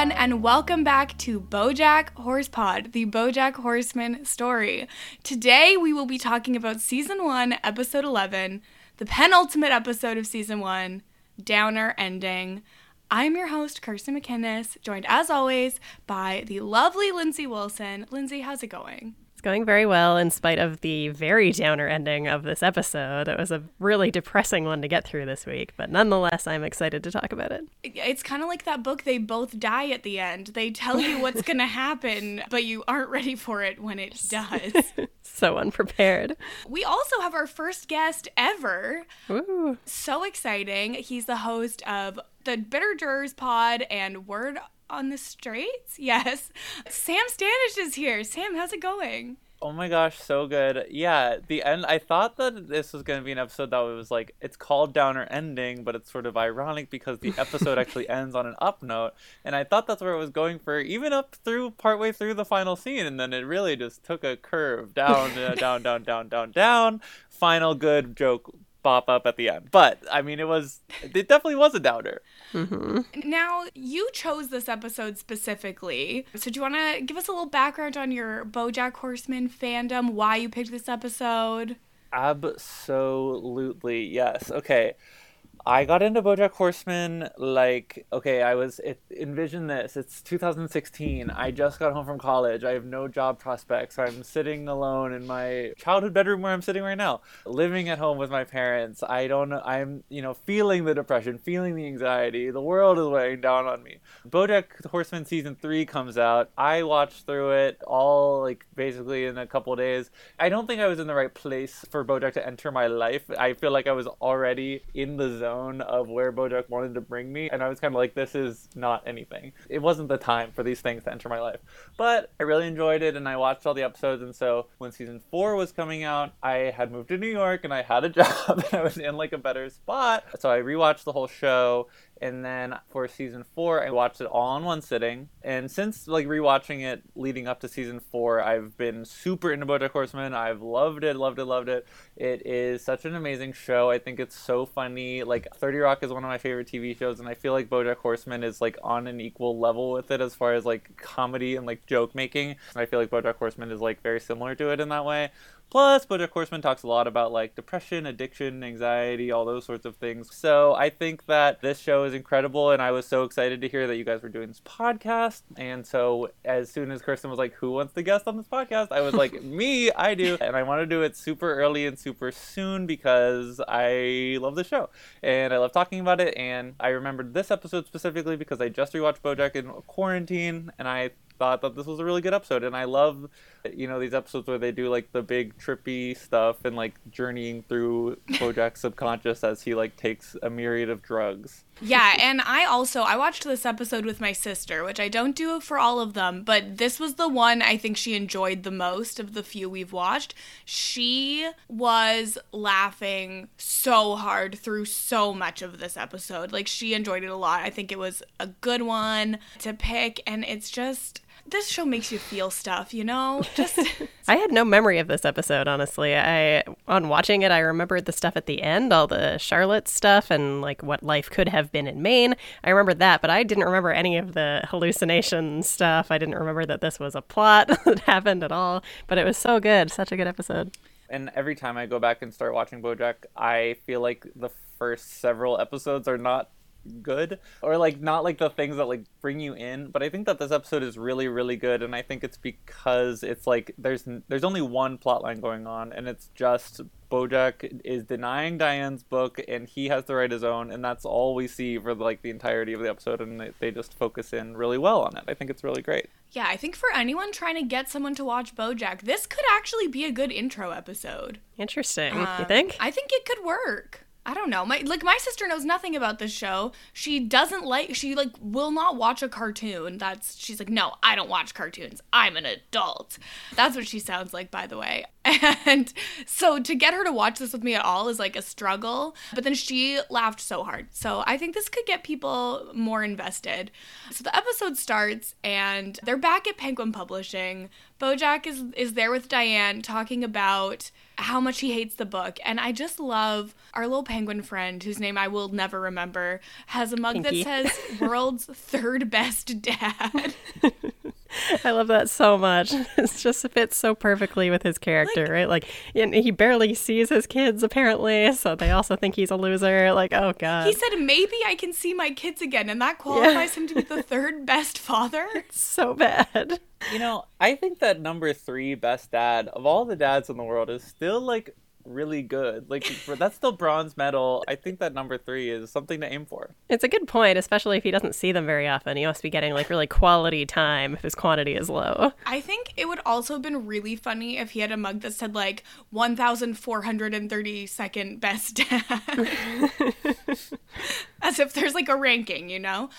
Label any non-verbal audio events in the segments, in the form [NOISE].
everyone, and welcome back to Bojack Horsepod, the Bojack Horseman story. Today, we will be talking about season one, episode 11, the penultimate episode of season one, Downer Ending. I'm your host, Kirsten McInnes, joined as always by the lovely Lindsay Wilson. Lindsay, how's it going? It's going very well in spite of the very downer ending of this episode. It was a really depressing one to get through this week, but nonetheless, I'm excited to talk about it. It's kind of like that book, They Both Die at the End. They tell you what's going [LAUGHS] to happen, but you aren't ready for it when it [LAUGHS] does. so unprepared. We also have our first guest ever. Ooh. So exciting. He's the host of the Bitter Jurors Pod and Word on the streets? Yes. Sam Standish is here. Sam, how's it going? Oh my gosh, so good. Yeah, the end I thought that this was going to be an episode that was like it's called downer ending, but it's sort of ironic because the episode [LAUGHS] actually ends on an up note, and I thought that's where it was going for even up through partway through the final scene and then it really just took a curve down uh, down down down down down. Final good joke pop up at the end. But I mean, it was it definitely was a downer. Mm-hmm. Now you chose this episode specifically, so do you want to give us a little background on your BoJack Horseman fandom? Why you picked this episode? Absolutely yes. Okay. I got into BoJack Horseman like okay, I was it, envision this. It's 2016. I just got home from college. I have no job prospects. I'm sitting alone in my childhood bedroom where I'm sitting right now, living at home with my parents. I don't. I'm you know feeling the depression, feeling the anxiety. The world is weighing down on me. BoJack Horseman season three comes out. I watched through it all like basically in a couple days. I don't think I was in the right place for BoJack to enter my life. I feel like I was already in the zone zone of where Bojack wanted to bring me, and I was kind of like, this is not anything. It wasn't the time for these things to enter my life. But I really enjoyed it, and I watched all the episodes, and so when season four was coming out, I had moved to New York, and I had a [LAUGHS] job, and I was in like a better spot. So I rewatched the whole show, and then for season four i watched it all in one sitting. And since like rewatching it leading up to season four i've been super into bojack horseman. I've loved it loved it loved it. It is such an amazing show. I think it's so funny. Like 30 rock is one of my favorite tv shows and i feel like bojack horseman is like on an equal level with it as far as like comedy and like joke making. And i feel like bojack horseman is like very similar to it in that way Plus, BoJack Horseman talks a lot about like depression, addiction, anxiety, all those sorts of things. So I think that this show is incredible, and I was so excited to hear that you guys were doing this podcast. And so as soon as Kirsten was like, "Who wants to guest on this podcast?" I was like, [LAUGHS] "Me, I do," and I want to do it super early and super soon because I love the show and I love talking about it. And I remembered this episode specifically because I just rewatched BoJack in quarantine, and I thought that this was a really good episode and i love you know these episodes where they do like the big trippy stuff and like journeying through [LAUGHS] bojack's subconscious as he like takes a myriad of drugs. Yeah and i also i watched this episode with my sister which i don't do for all of them but this was the one i think she enjoyed the most of the few we've watched. She was laughing so hard through so much of this episode. Like she enjoyed it a lot. I think it was a good one to pick and it's just this show makes you feel stuff, you know? Just [LAUGHS] I had no memory of this episode, honestly. I on watching it, I remembered the stuff at the end, all the Charlotte stuff and like what life could have been in Maine. I remembered that, but I didn't remember any of the hallucination stuff. I didn't remember that this was a plot [LAUGHS] that happened at all, but it was so good. Such a good episode. And every time I go back and start watching BoJack, I feel like the first several episodes are not good or like not like the things that like bring you in but i think that this episode is really really good and i think it's because it's like there's there's only one plot line going on and it's just bojack is denying diane's book and he has to write his own and that's all we see for like the entirety of the episode and they, they just focus in really well on it. I think it's really great. Yeah i think for anyone trying to get someone to watch bojack this could actually be a good intro episode. Interesting. Um, you think? I think it could work I don't know. My like my sister knows nothing about this show. She doesn't like she like will not watch a cartoon. That's she's like, "No, I don't watch cartoons. I'm an adult." That's what she sounds like, by the way. [LAUGHS] And so to get her to watch this with me at all is like a struggle. But then she laughed so hard. So I think this could get people more invested. So the episode starts and they're back at Penguin Publishing. Bojack is is there with Diane talking about how much he hates the book. And I just love our little penguin friend, whose name I will never remember, has a mug Pinky. that says world's [LAUGHS] third best dad. [LAUGHS] [LAUGHS] I love that so much. [LAUGHS] It just fits so perfectly with his character, right? Like, he barely sees his kids apparently, so they also think he's a loser. Like, oh god, He said, maybe I can see my kids again, and that qualifies him to be the [LAUGHS] third best father. so bad. You know, I think that number three best dad of all the dads in the world is still like really good. Like for, that's still bronze medal. I think that number three is something to aim for. It's a good point, especially if he doesn't see them very often. He must be getting like really quality time if his quantity is low. I think it would also have been really funny if he had a mug that said like 1432nd best [LAUGHS] dad. [LAUGHS] As if there's like a ranking, you know?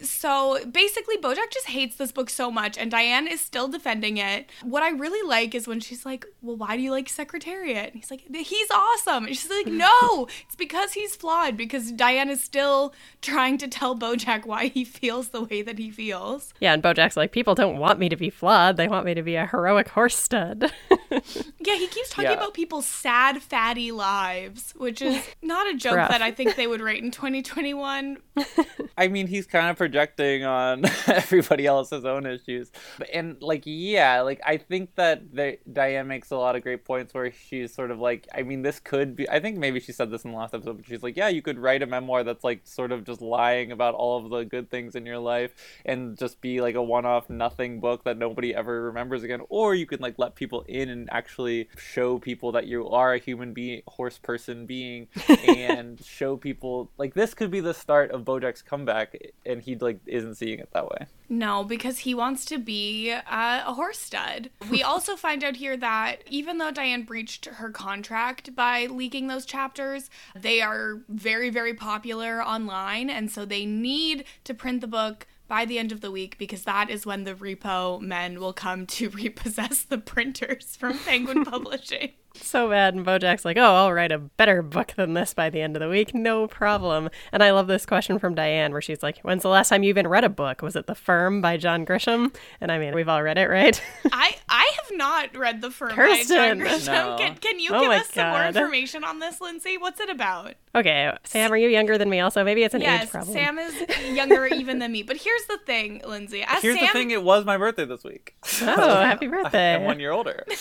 So basically, Bojack just hates this book so much, and Diane is still defending it. What I really like is when she's like, Well, why do you like Secretariat? And he's like, He's awesome. And she's like, No, it's because he's flawed, because Diane is still trying to tell Bojack why he feels the way that he feels. Yeah, and Bojack's like, people don't want me to be flawed. They want me to be a heroic horse stud. [LAUGHS] Yeah, he keeps talking Yeah. about people's sad, fatty lives, which is [LAUGHS] not a joke Rough. that I think they would write in 2021. [LAUGHS] I mean, he's kind of projecting on [LAUGHS] everybody else's own issues. And like, yeah, like I think that the, Diane makes a lot of great points where she's sort of like, I mean, this could be. I think maybe she said this in the last episode, but she's like, yeah, you could write a memoir that's like sort of just lying about all of the good things in your life and just be like a one-off nothing book that nobody ever remembers again, or you can like let people in and actually show people that you are a human being, horse person being, [LAUGHS] and show people like this could be the start of Bojack's comeback, and he like isn't seeing it that way. No, because he wants to be uh, a horse stud. We [LAUGHS] also find out here that even though Diane breached her contract by leaking those chapters, they are very, very popular online. And so they need to print the book by the end of the week because that is when the repo men will come to [LAUGHS] repossess the printers from Penguin [LAUGHS] Publishing. So bad. And Bojack's like, oh, I'll write a better book than this by the end of the week. No problem. And I love this question from Diane where she's like, when's the last time you even read a book? Was it The Firm by John Grisham? And I mean, we've all read it, right? [LAUGHS] I I have not read the firm by John Grisham. No. Can, can you Oh give my us some more information on this, Lindsay? What's it about? okay, Sam, are you younger than me also? Maybe it's an age Yes, problem. Sam is younger even than me. But here's the thing, Lindsay. As Here's Sam, the thing: it was my birthday this week. Oh, happy [LAUGHS] birthday. I'm one year older. [LAUGHS]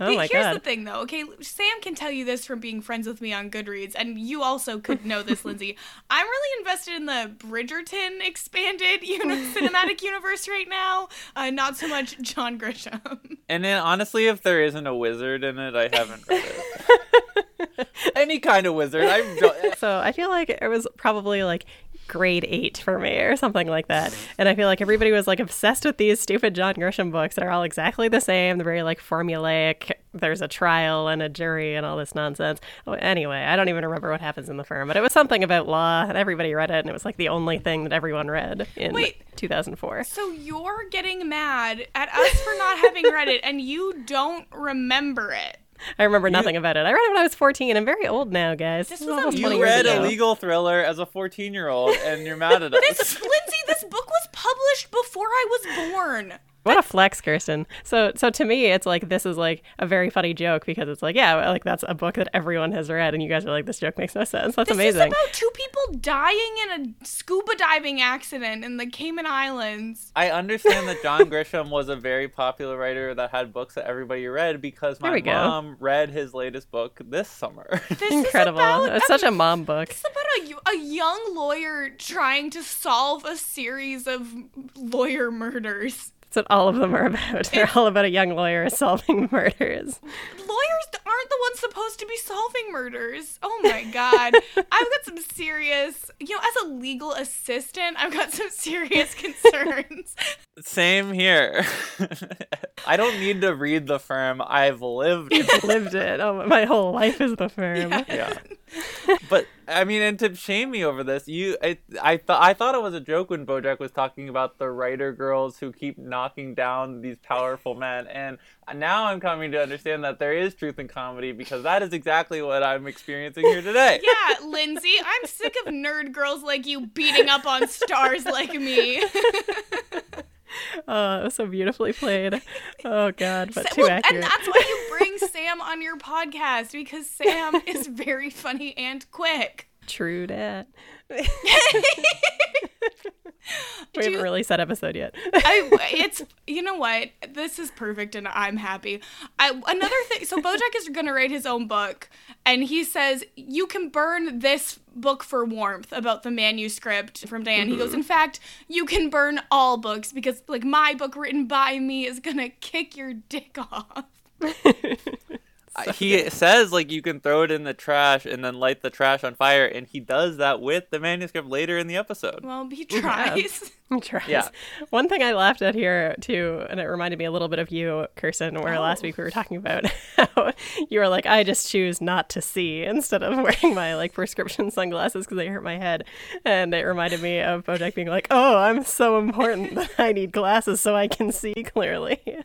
Oh my here's God. the thing, though. Okay, Sam can tell you this from being friends with me on Goodreads, and you also could know this, [LAUGHS] Lindsay. I'm really invested in the Bridgerton expanded uni- [LAUGHS] cinematic universe right now. Uh, not so much John Grisham. And then honestly, if there isn't a wizard in it, I haven't read it. [LAUGHS] Any kind of wizard. I don't. So I feel like it was probably like grade eight for me or something like that. And I feel like everybody was like obsessed with these stupid John Grisham books. They're all exactly the same. They're very like formulaic. There's a trial and a jury and all this nonsense. Oh, anyway, I don't even remember what happens in the firm, but it was something about law and everybody read it. And it was like the only thing that everyone read in Wait. 2004. So you're getting mad at us for not having read it, and you don't remember it. I remember nothing about it. I read it when I was 14. I'm very old now, guys. This This was almost a- 20 You read a legal thriller as a 14 year old, and you're mad at [LAUGHS] This, us. Lindsay, this book was published before I was born. What a flex, Kirsten. So, so to me, it's like this is like a very funny joke because it's like, yeah, like that's a book that everyone has read, and you guys are like, this joke makes no sense. That's This amazing. is about two people dying in a scuba diving accident in the Cayman Islands. I understand that John Grisham was a very popular writer that had books that everybody read because my we go. mom read his latest book this summer. This Incredible. Is about, it's I such a mom book. It's about a, a young lawyer trying to solve a series of lawyer murders. That's what all of them are about. [LAUGHS] They're all about a young lawyer solving [LAUGHS] murders. Lawyers aren't the ones supposed to be solving murders. Oh my god. [LAUGHS] I've got some serious, you know, as a legal assistant, I've got some serious concerns. Same here. I don't need to read the firm. I've lived. it. Lived it. Oh, my whole life is the firm. Yeah. But I mean, and to shame me over this, you, I, I thought, I thought it was a joke when BoJack was talking about the writer girls who keep knocking down these powerful men, and now I'm coming to understand that there is truth in comedy because that is exactly what I'm experiencing here today. [LAUGHS] Yeah, Lindsay, I'm sick of nerd girls like you beating up on stars like me. [LAUGHS] [LAUGHS] Oh, so beautifully played. Oh God, but too well, accurate. And that's why you [LAUGHS] bring Sam on your podcast because Sam is very funny and quick. True that. [LAUGHS] [LAUGHS] we haven't you- released that episode yet. I, [LAUGHS] it's you know what this is perfect and I'm happy. I, another thing, so BoJack is gonna write his own book, and he says you can burn this book for warmth about the manuscript from Diane. He goes, mm-hmm. in fact, you can burn all books because like my book written by me is gonna kick your dick off. [LAUGHS] Uh, [LAUGHS] he says like you can throw it in the trash and then light the trash on fire, and he does that with the manuscript later in the episode. Well, he tries. [LAUGHS] [LAUGHS] Tries. Yeah. One thing I laughed at here too, and it reminded me a little bit of you, Kirsten, where oh. last week we were talking about [LAUGHS] how you were like, I just choose not to see instead of [LAUGHS] wearing my like prescription sunglasses because they hurt my head. And it reminded me of Bojack being like, Oh, I'm so important that I need glasses so I can see clearly. Yeah,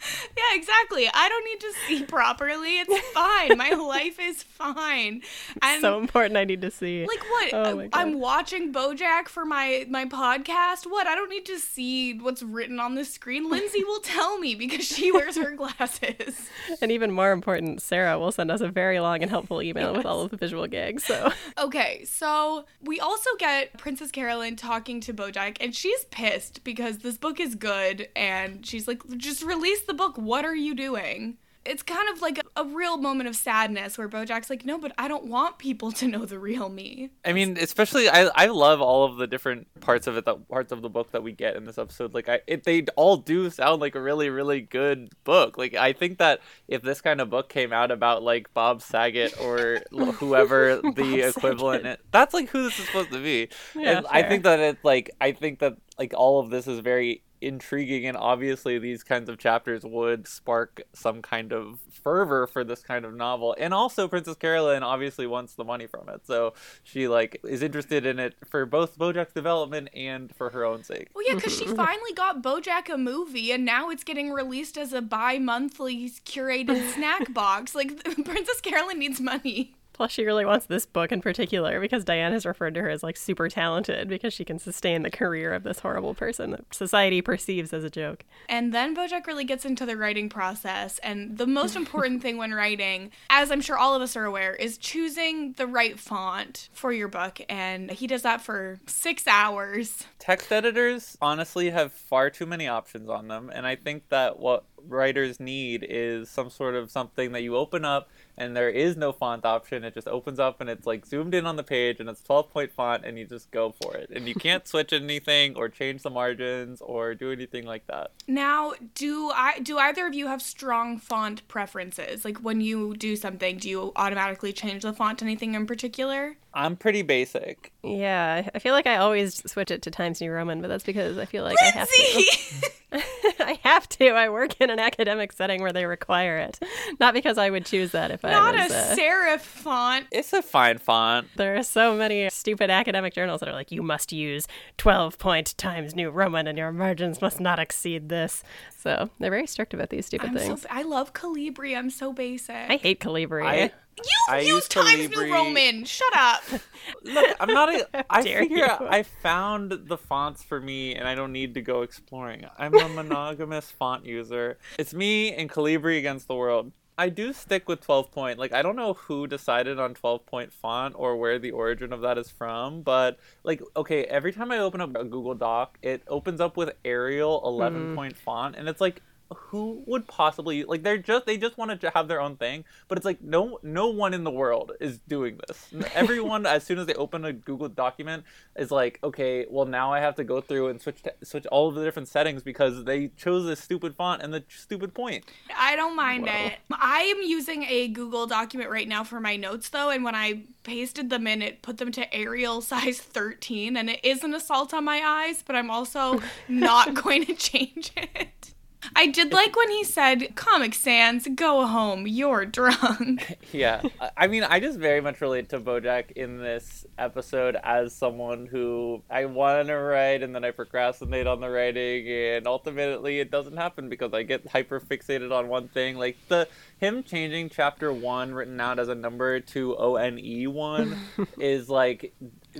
exactly. I don't need to see properly. It's fine. My life is fine. And so important I need to see. like what? Oh. I'm watching BoJack for my my podcast. What? I don't need to see what's written on the screen. Lindsay will tell me because she wears her glasses. [LAUGHS] And even more important, Sarah will send us a very long and helpful email with all of the visual gags. So Okay, so we also get Princess Carolyn talking to Bojack, and she's pissed because this book is good, and she's like, "Just release the book. What are you doing?" It's kind of like a, a real moment of sadness where Bojack's like, "No, but I don't want people to know the real me." I mean, especially I, I love all of the different parts of it, that parts of the book that we get in this episode. Like, I it, they all do sound like a really really good book. Like, I think that if this kind of book came out about like Bob Saget or [LAUGHS] whoever the equivalent, that's like who this is supposed to be. Yeah, And I think that it's like I think that like all of this is very intriguing and obviously these kinds of chapters would spark some kind of fervor for this kind of novel and also princess carolyn obviously wants the money from it so she like is interested in it for both bojack's development and for her own sake Well, yeah, because she [LAUGHS] finally got Bojack a movie, and now it's getting released as a bi-monthly curated [LAUGHS] snack box. Like [LAUGHS] Princess Carolyn needs money. Plus, she really wants this book in particular because Diane has referred to her as like super talented because she can sustain the career of this horrible person that society perceives as a joke. And then Bojack really gets into the writing process. And the most important thing when writing, as I'm sure all of us are aware, is choosing the right font for your book. And he does that for six hours. text editors honestly have far too many options on them and i think that what writers need is some sort of something that you open up and there is no font option it just opens up and it's like zoomed in on the page and it's 12 point font and you just go for it and you can't switch anything or change the margins or do anything like that Now, do I do either of you have strong font preferences? Like when you do something, do you automatically change the font to anything in particular? I'm pretty basic Yeah, I- I feel like I always switch it to Times New Roman, but that's because I feel like I have to. [LAUGHS] I have to. I work in an academic setting where they require it, not because I would choose that if I Not I a was. uh, serif font. it's a fine font there are so many stupid academic journals that are like, you must use 12 point Times New Roman and your margins must not exceed this. So they're very strict about these stupid I'm so things. I love Calibri. I'm so basic. I hate Calibri. I- you I use Times New Roman. Shut up. [LAUGHS] Look, I'm not a. [LAUGHS] I figure you. I found the fonts for me, and I don't need to go exploring. I'm a monogamous [LAUGHS] font user. It's me and Calibri against the world. I do stick with 12 point. Like I don't know who decided on 12 point font or where the origin of that is from, but like okay, every time I open up a Google Doc, it opens up with Arial 11 mm. point font, and it's like who would possibly like they're just they just wanted to have their own thing but it's like no no one in the world is doing this [LAUGHS] everyone as soon as they open a google document is like okay well now i have to go through and switch to, switch all of the different settings because they chose this stupid font and the stupid point I don't mind Whoa. it. I am using a Google document right now for my notes though, and when I pasted them in, it put them to Arial size 13, and it is an assault on my eyes, but I'm also [LAUGHS] not going to change it. I did like when he said, Comic Sans, go home, you're drunk. [LAUGHS] yeah. I- I mean, I just very much relate to Bojack in this episode as someone who I want to write and then I procrastinate on the writing, and ultimately it doesn't happen because I get hyper fixated on one thing. Like the him changing chapter one written out as a number to O N E one [LAUGHS] is like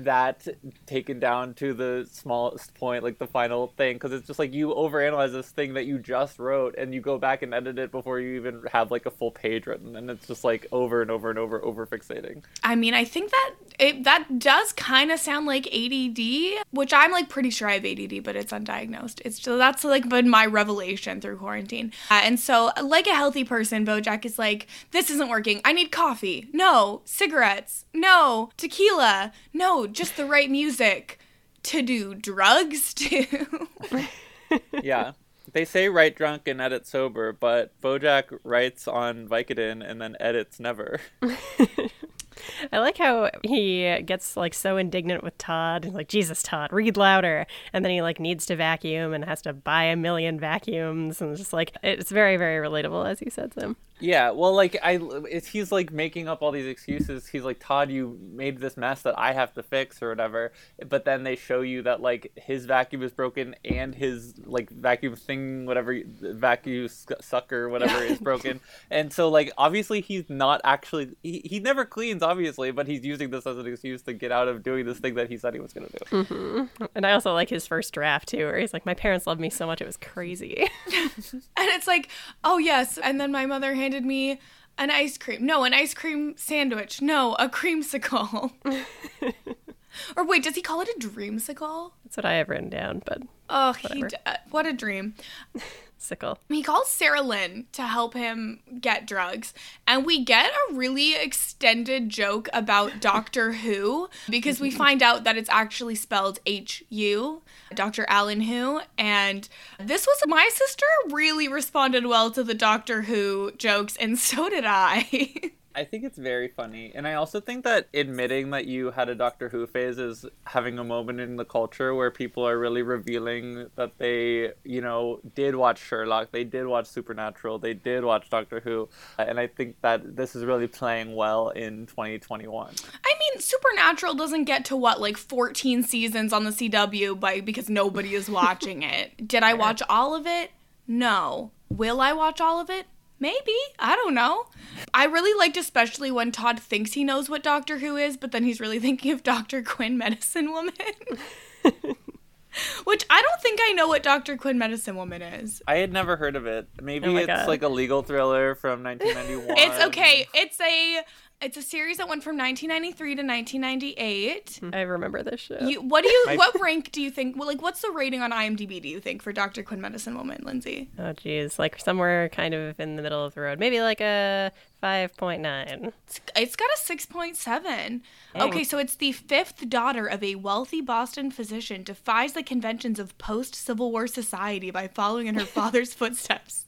that taken down to the smallest point, like the final thing, because it's just like you overanalyze this thing that you just wrote and you go back and edit it before you even have like a full page written, and it's just like over and over and over, over fixating. I mean, I think that it, that does kind of sound like ADD, which I'm like pretty sure I have ADD, but it's undiagnosed. It's so that's like been my revelation through quarantine. Uh, and so, like a healthy person, BoJack is like, this isn't working. I need coffee. No, cigarettes. No, tequila. No, just the right music to do drugs to. [LAUGHS] yeah. They say write drunk and edit sober, but Bojack writes on Vicodin and then edits never. [LAUGHS] I like how he gets like so indignant with Todd. He's like, Jesus, Todd, read louder. And then he like needs to vacuum and has to buy a million vacuums. And just like, it's very, very relatable, as you said, Sam. Yeah, well, like I, it's, he's like making up all these excuses. He's like, Todd, you made this mess that I have to fix or whatever. But then they show you that like his vacuum is broken and his like vacuum thing, whatever vacuum sucker, whatever is [LAUGHS] broken. And so like obviously he's not actually he, he never cleans obviously, but he's using this as an excuse to get out of doing this thing that he said he was gonna do. Mm-hmm. And I also like his first draft too, where he's like, my parents loved me so much it was crazy. [LAUGHS] [LAUGHS] and it's like, oh yes, and then my mother handed me an ice cream. No, an ice cream sandwich. No, a creamsicle. [LAUGHS] or wait, does he call it a dreamsicle? That's what I have written down, but oh, he d- uh, what a dream. Sickle. He calls Sarah Lynn to help him get drugs, and we get a really extended joke about [LAUGHS] Doctor Who because we find out that it's actually spelled H U, Dr. Alan Who, and this was my sister really responded well to the Doctor Who jokes, and so did I. [LAUGHS] I think it's very funny. And I also think that admitting that you had a Doctor Who phase is having a moment in the culture where people are really revealing that they, you know, did watch Sherlock, they did watch Supernatural, they did watch Doctor Who. And I think that this is really playing well in 2021. I mean, Supernatural doesn't get to what, like 14 seasons on the CW by because nobody is watching it. Did I [LAUGHS] watch all of it? No. Will I watch all of it? Maybe. I don't know. I really liked especially when Todd thinks he knows what Doctor Who is, but then he's really [LAUGHS] thinking of Dr. Quinn Medicine Woman. Which I don't think I know what Dr. Quinn Medicine Woman is. I had never heard of it. Maybe Oh it's God. like a legal thriller from 1991. It's okay. It's a it's a series that went from 1993 to 1998. Mm-hmm. I remember this show. You, what do you [LAUGHS] what rank do you think? Well, like what's the rating on IMDb? Do you think for Dr. Quinn Medicine Woman, Lindsay? oh, geez. Like somewhere kind of in the middle of the road. Maybe like a 5.9. It's, it's got a 6.7. Okay, so it's the fifth daughter of a wealthy Boston physician defies the conventions of post-Civil War society by following in her [LAUGHS] father's footsteps.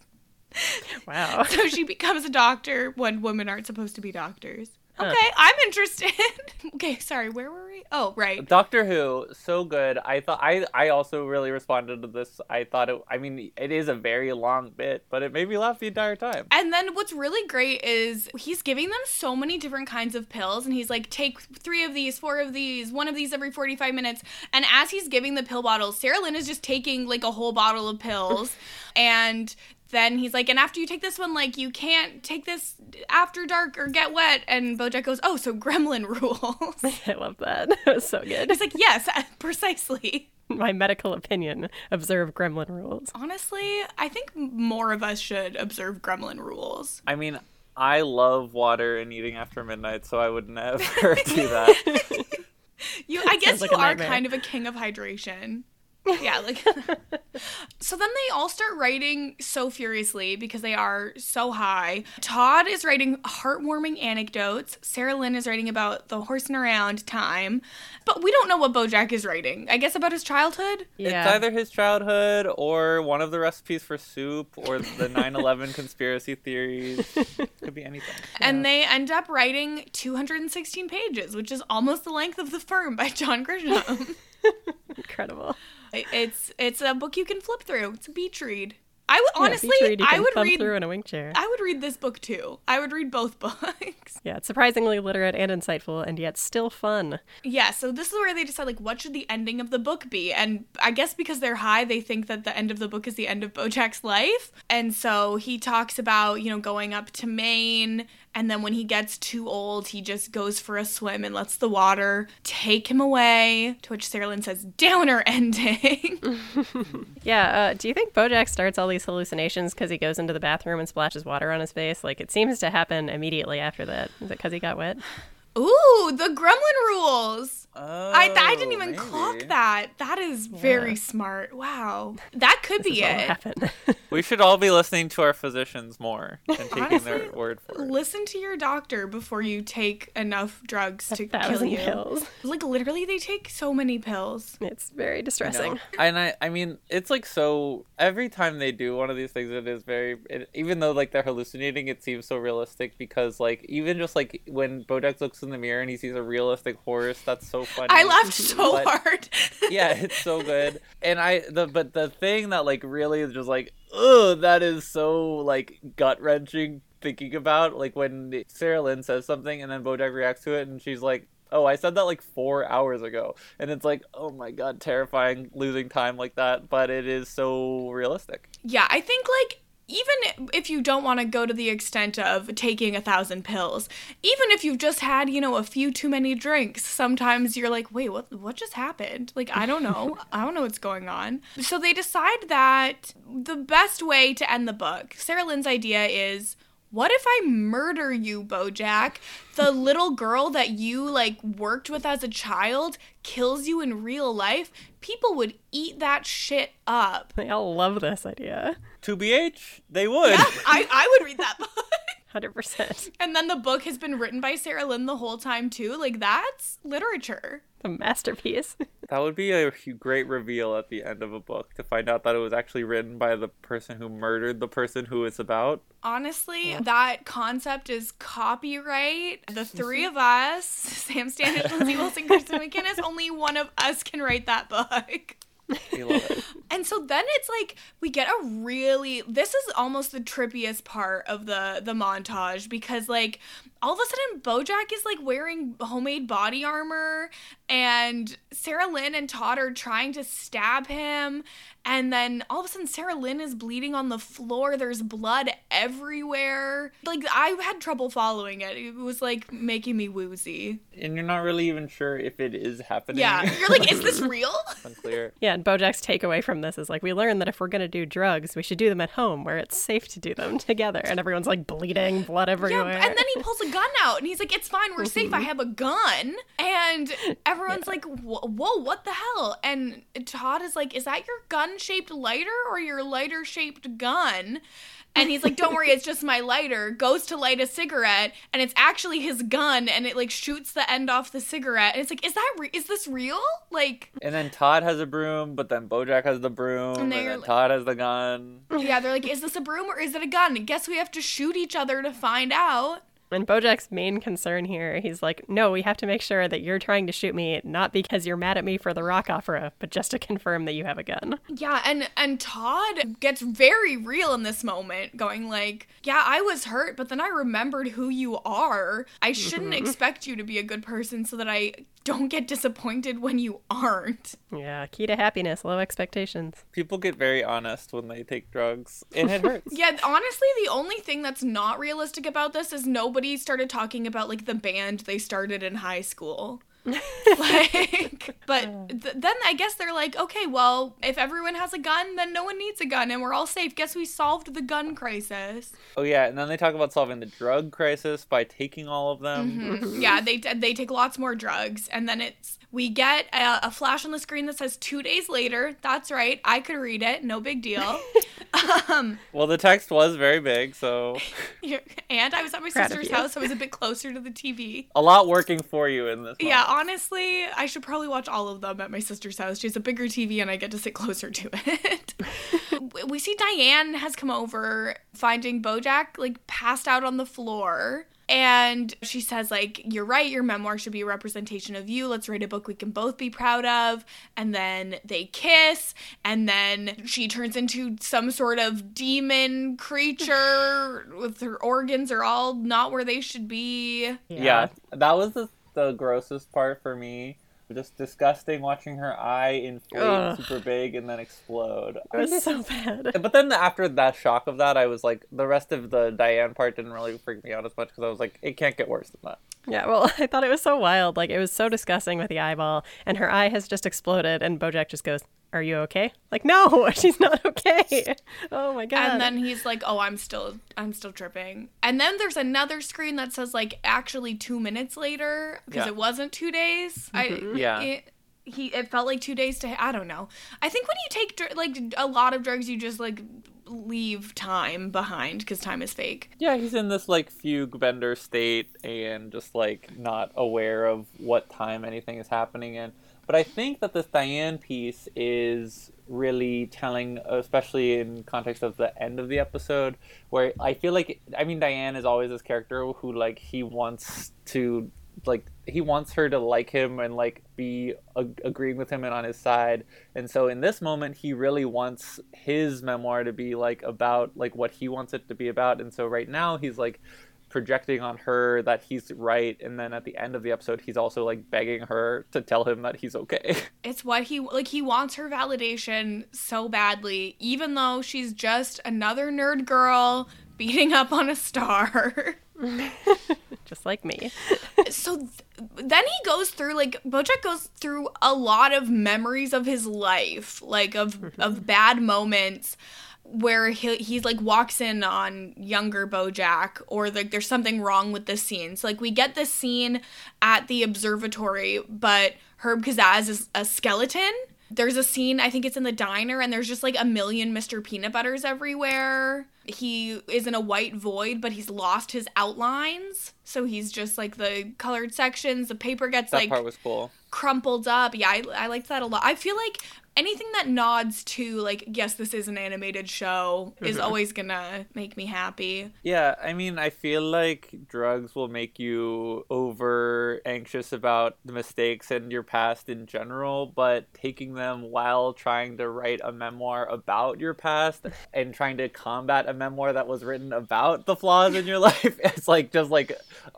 Wow. So she becomes a doctor when women aren't supposed to be doctors. Huh. Okay, I'm interested. [LAUGHS] okay, sorry, where were we? Oh, right. Doctor Who, so good. I thought I I also really responded to this. I thought it. I mean, it is a very long bit, but it made me laugh the entire time. And then what's really great is he's giving them so many different kinds of pills, and he's like, take three of these, four of these, one of these every 45 minutes. And as he's giving the pill bottles, Sarah Lynn is just taking like a whole bottle of pills. [LAUGHS] and then he's like, and after you take this one, like, you can't take this after dark or get wet. And Bojack goes, oh, so gremlin [LAUGHS] rules. [LAUGHS] I love that. [LAUGHS] It was so good. He's like, yes, precisely. My medical opinion observe gremlin rules. Honestly, I think more of us should observe gremlin rules. I mean, I love water and eating after midnight, so I would never do that. You, I guess like you are nightmare. kind of a king of hydration. Yeah, like. so then they all start writing so furiously because they are so high. Todd is writing heartwarming anecdotes. Sarah Lynn is writing about the horsing around time. But we don't know what Bojack is writing. I guess about his childhood? Yeah. It's either his childhood or one of the recipes for soup or the [LAUGHS] 9/11 conspiracy theories. Could be anything. And they end up writing 216 pages, which is almost the length of The Firm by John Grisham. [LAUGHS] Incredible. It's it's a book you can flip through. It's a beach read. I would honestly, beach read I would read. through in a wing chair. I would read this book too. I would read both [LAUGHS] books. Yeah, it's surprisingly literate and insightful, and yet still fun. yeah, so this is where they decide like what should the ending of the book be, and I guess because they're high, they think that the end of the book is the end of BoJack's life, and so he talks about you know going up to Maine, and then when he gets too old, he just goes for a swim and lets the water take him away. To which Sarah Lynn says, "Downer ending." [LAUGHS] Yeah, uh, do you think Bojack starts all these hallucinations because he goes into the bathroom and splashes water on his face? Like, it seems to happen immediately after that. Is it because he got wet? Ooh, the Gremlin rules. Oh, I, I didn't oh, even maybe. clock that. That is very smart. Wow. That could This be it. happened. [LAUGHS] We should all be listening to our physicians more and taking Honestly, their word for it. Listen to your doctor before you take enough drugs to kill Thousand you. pills. Like literally they take so many pills. It's very distressing. And I, I mean, it's like so. Every time they do one of these things, it is very. It, even though like they're hallucinating, it seems so realistic because like even just like when Bojack looks in the mirror and he sees a realistic horse, that's so funny. I laughed [LAUGHS] so But- hard. [LAUGHS] yeah, it's so good. And I the but the thing that like really is just like ugh, that is so like gut wrenching thinking about like when Sarah Lynn says something and then Bojack reacts to it and she's like. Oh, I said that like four hours ago, and it's like, oh my god, terrifying losing time like that. But it is so realistic. yeah, I think like even if you don't want to go to the extent of taking a thousand pills, even if you've just had, you know, a few too many drinks, sometimes you're like, wait, what what just happened? Like, I don't know. [LAUGHS] I don't know what's going on. So they decide that the best way to end the book, Sarah Lynn's idea is what if I murder you, Bojack? The little girl that you like worked with as a child kills you in real life. People would eat that shit up. They all love this idea. To BH, they would. Yeah, I, I would read that book. [LAUGHS] 100%. And then the book has been written by Sarah Lynn the whole time too. Like that's literature. The masterpiece. [LAUGHS] that would be a great reveal at the end of a book to find out that it was actually written by the person who murdered the person who it's about. Honestly, that concept is copyright. The three of us, [LAUGHS] Sam Standish, Lindsay [LAUGHS] Wilson, Kirsten McInnes, only one of us can write that book. We love it. [LAUGHS] And so then it's like we get a really this is almost the trippiest part of the the montage because like all of a sudden Bojack is like wearing homemade body armor and Sarah Lynn and Todd are trying to stab him and then all of a sudden Sarah Lynn is bleeding on the floor there's blood everywhere like I had trouble following it it was like making me woozy and you're not really even sure if it is happening. yeah you're like is this [LAUGHS] real unclear. [LAUGHS] Yeah, and Bojack's takeaway from this is like, we learned that if we're going to do drugs, we should do them at home where it's safe to do them [LAUGHS] together. And everyone's like bleeding, blood everywhere Yeah, everywhere. and then he pulls a gun out and he's like, "It's fine, we're safe. I mm-hmm. have a gun." And everyone's like, "Whoa, what the hell?" And Todd is like, "Is that your gun-shaped lighter or your lighter-shaped gun?" And he's like, "Don't worry, it's just my lighter." Goes to light a cigarette, and it's actually his gun, and it like shoots the end off the cigarette. And it's like, "Is that re- is this real?" Like, And then Todd has a broom, but then Bojack has the broom, And and, then like- Todd has the gun. yeah, they're like, "Is this a broom or is it a gun?" Guess we have to shoot each other to find out. And Bojack's main concern here, he's like, no, we have to make sure that you're trying to shoot me, not because you're mad at me for the rock opera, but just to confirm that you have a gun. Yeah, and and Todd gets very real in this moment, going like, "Yeah, I was hurt, but then I remembered who you are. I shouldn't mm-hmm. expect you to be a good person so that I don't get disappointed when you aren't." Yeah, key to happiness, low expectations. People get very honest when they take drugs, and it hurts. [LAUGHS] Yeah, honestly, the only thing that's not realistic about this is nobody started talking about like the band they started in high school. [LAUGHS] like, but th- then I guess they're like, okay, well, if everyone has a gun, then no one needs a gun, and we're all safe. Guess we solved the gun crisis. Oh yeah, and then they talk about solving the drug crisis by taking all of them. Mm-hmm. [LAUGHS] yeah, they they take lots more drugs, and then it's we get a, a flash on the screen that says two days later. That's right, I could read it, no big deal. [LAUGHS] um, Well, the text was very big, so [LAUGHS] and I was at my Proud sister's house, so I was a bit closer to the TV. a lot working for you in this. Yeah, honestly, I should probably watch all of them at my sister's house. She has a bigger TV, and I get to sit closer to it. [LAUGHS] we see Diane has come over, finding Bojack like passed out on the floor. And she says, like, you're right, your memoir should be a representation of you. Let's write a book we can both be proud of. And then they kiss, and then she turns into some sort of demon creature [LAUGHS] with her organs are all not where they should be. Yeah, that was the, the grossest part for me. Just disgusting watching her eye inflate Ugh. super big and then explode. It was so bad. [LAUGHS] But then after that shock of that, I was like, the rest of the Diane part didn't really freak me out as much because I was like, it can't get worse than that. Yeah, well, [LAUGHS] I thought it was so wild. Like, it was so disgusting with the eyeball, and her eye has just exploded, and Bojack just goes, Are you okay? Like, no, [LAUGHS] she's not okay. Oh my God. And then he's like, "Oh, I'm still I'm still tripping." And then there's another screen that says like actually 2 minutes later because Yeah. it wasn't 2 days. I mm-hmm. Yeah. It, he it felt like 2 days to I don't know. I think when you take dr- like a lot of drugs you just like leave time behind cuz time is fake. Yeah, he's in this like fugue bender state and just like not aware of what time anything is happening in. But I think that this Diane piece is really telling, especially in context of the end of the episode, where I feel like I mean Diane is always this character who like he wants to like he wants her to like him and like be ag- agreeing with him and on his side. And so in this moment he really wants his memoir to be like about like what he wants it to be about. And so right now he's like projecting on her that he's right and then at the end of the episode he's also like begging her to tell him that he's okay [LAUGHS] It's what he like he wants her validation so badly even though she's just another nerd girl beating up on a star. [LAUGHS] just like me. [LAUGHS] so th- then he goes through like Bojack goes through a lot of memories of his life, like of of bad moments where he he's like walks in on younger Bojack or like there's something wrong with the scene. So like we get this scene at the observatory, but Herb Kazzaz is a skeleton. There's a scene, I think it's in the diner, and there's just like a million Mr. Peanut Butters everywhere. He is in a white void, but he's lost his outlines. So he's just like the colored sections. The paper gets that like part was cool crumpled up. Yeah, I, I liked that a lot. I feel like anything that nods to like, yes, this is an animated show is mm-hmm. always gonna make me happy. Yeah, I mean, I feel like drugs will make you over anxious about the mistakes and your past in general, but taking them while trying to write a memoir about your past and trying to combat a memoir that was written about the flaws in your [LAUGHS] life, it's like just like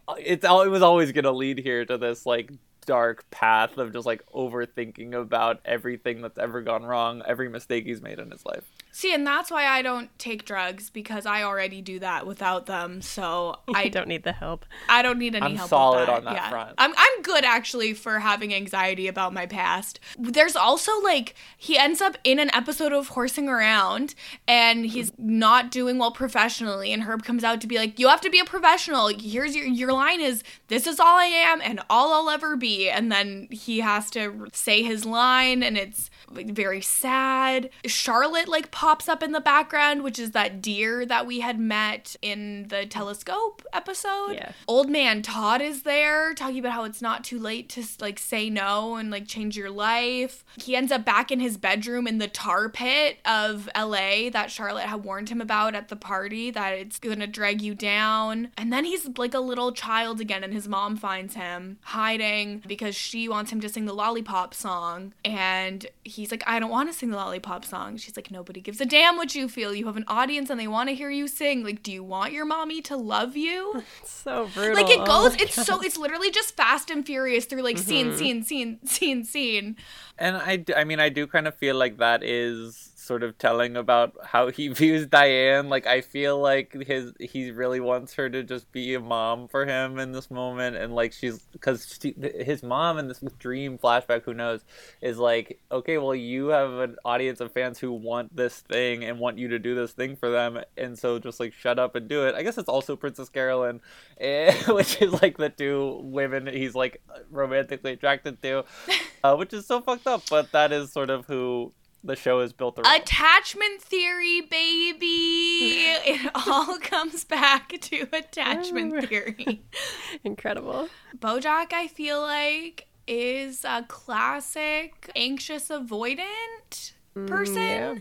uh, it's al- it was always to lead here to this like dark path of just like overthinking about everything that's ever gone wrong, every mistake he's made in his life. See, and that's why I don't take drugs because I already do that without them. So [LAUGHS] I I don't need the help. I don't need any I'm help. solid with that. on that yeah. front. I'm I'm good actually for having anxiety about my past. There's also like he ends up in an episode of Horsing Around and he's not doing well professionally and Herb comes out to be like, You have to be a professional. Here's your your line is this is all I am and all I'll ever be and then he has to say his line and it's like, very sad. Charlotte like pops up in the background, which is that deer that we had met in the telescope episode. Yeah. Old man Todd is there talking about how it's not too late to like say no and like change your life. He ends up back in his bedroom in the tar pit of LA that Charlotte had warned him about at the party that it's going to drag you down. And then he's like a little child again and his mom finds him hiding because she wants him to sing the lollipop song and he's like I don't want to sing the lollipop song. She's like nobody gives a damn what you feel. You have an audience and they want to hear you sing. Like do you want your mommy to love you? [LAUGHS] It's So brutal. like it Oh goes my it's God. so it's literally just fast and furious through like scene mm-hmm. scene scene scene scene And I, I mean, I do kind of feel like that is sort of telling about how he [LAUGHS] views Diane. Like, I feel like his he really wants her to just be a mom for him in this moment, and like she's because she, his mom in this dream flashback, who knows, is like, okay, well, you have an audience of fans who want this thing and want you to do this thing for them, and so just like shut up and do it. I guess it's also Princess Carolyn, [LAUGHS] eh, which is like the two women he's like romantically attracted to [LAUGHS] uh, which is so fucked up. But that is sort of who the show is built around. attachment theory baby [LAUGHS] it all comes back to attachment oh. theory [LAUGHS] incredible. bojack i feel like is a classic anxious avoidant mm, person yeah.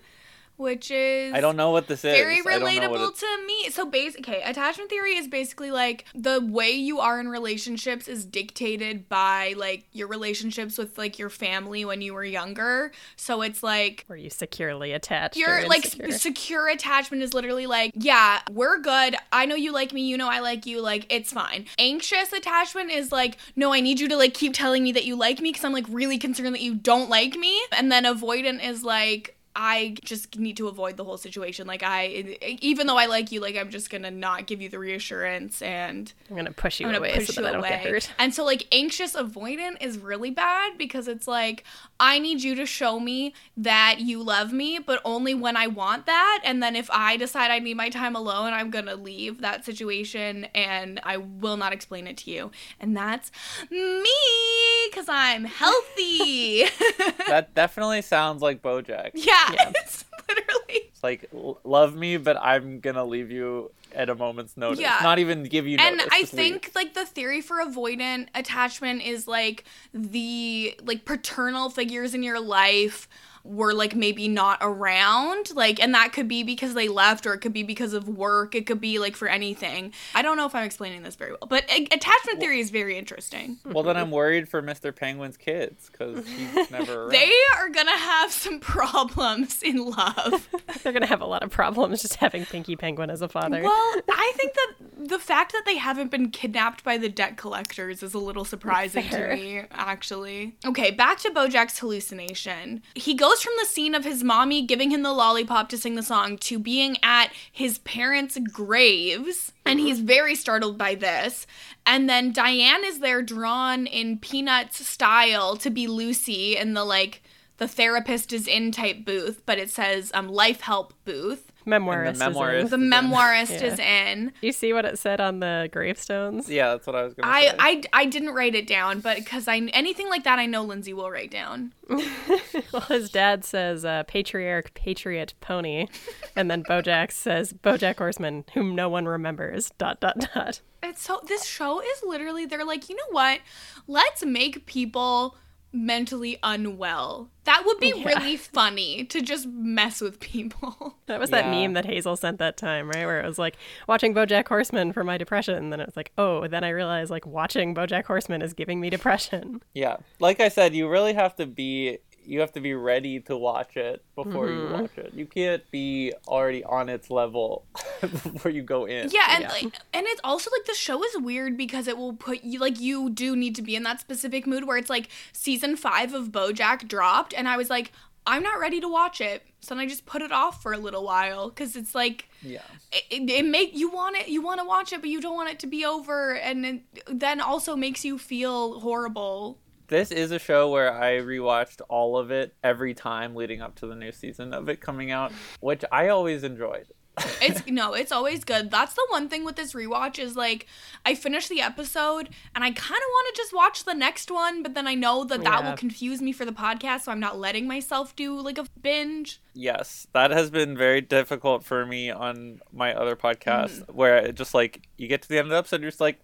Which is I don't know what this is. very I don't know what relatable to me. So basic okay, attachment theory is basically like the way you are in relationships is dictated by like your relationships with like your family when you were younger. So it's like Were you securely attached? or your like secure attachment is literally like, yeah, we're good. I know you like me, you know I like you, like it's fine. Anxious attachment is like, no, I need you to like keep telling me that you like me because I'm like really concerned that you don't like me. And then avoidant is like I just need to avoid the whole situation. Like I, even though I like you, like I'm just gonna not give you the reassurance and I'm gonna push you I'm gonna away push so you that I don't away. get hurt. And so like anxious avoidant is really bad because it's like I need you to show me that you love me, but only when I want that. And then if I decide I need my time alone, I'm gonna leave that situation and I will not explain it to you. And that's me because I'm healthy. [LAUGHS] That definitely sounds like BoJack. yeah, Yeah. [LAUGHS] it's [LAUGHS] literally. It's like love me, but I'm gonna leave you at a moment's notice. Yeah. Not even give you and i just leave. think like the theory for avoidant attachment is like the like paternal figures in your life were like maybe not around like and that could be because they left or it could be because of work it could be like for anything i don't know if i'm explaining this very well but a- attachment theory is very interesting hmm. Well, then I'm worried for Mr. Penguin's kids because he's [LAUGHS] never around. they are gonna have some [LAUGHS] problems in love [LAUGHS] They're gonna have a lot of problems just having Pinky Penguin as a father. Well, I think that the fact that they haven't been kidnapped by the debt collectors is a little surprising Fair. to me, actually. Okay, back to Bojack's hallucination. He goes from the scene of his mommy giving him the lollipop to sing the song to being at his parents' graves. And he's very startled by this. And then Diane is there drawn in Peanuts style to be Lucy in the like the therapist is in type booth, but it says um life help booth. Memoirist. is in. memoirist. The is in. memoirist is in. Do you see what it said on the gravestones? Yeah, that's what I was gonna I, say. I, I didn't write it down, but because I anything like that, I know Lindsay will write down. [LAUGHS] Well, his dad says uh, patriarch, patriot, pony, and then Bojack says Bojack Horseman, whom no one remembers. Dot dot dot. It's so this show is literally they're like, you know what? Let's make people mentally unwell. That would be oh, Yeah. really funny to just mess with people. [LAUGHS] That was that Yeah. meme that Hazel sent that time, right? Where it was like watching BoJack Horseman for my depression, and then it was like, oh, then I realized like watching BoJack Horseman is giving me depression. [LAUGHS] Yeah, like I said, you really have to be you have to be ready to watch it before Mm-hmm. you watch it. You can't be already on its level [LAUGHS] before you go in. Yeah, and Yeah. like, and it's also like the show is weird because it will put you like you do need to be in that specific mood where it's like season five of BoJack dropped, and I was like, I'm not ready to watch it, so then I just put it off for a little while because it's like Yeah. it, it, it make you want it, you want to watch it, but you don't want it to be over, and it then also makes you feel horrible. This is a show where I rewatched all of it every time leading up to the new season of it coming out, which I always enjoyed. It's [LAUGHS] no, it's always good. That's the one thing with this rewatch is like I finish the episode and I kind of want to just watch the next one, but then I know that that Yeah. will confuse me for the podcast, so I'm not letting myself do like a binge. Yes, that has been very difficult for me on my other podcast, Mm. where it just like you get to the end of the episode, you're just like,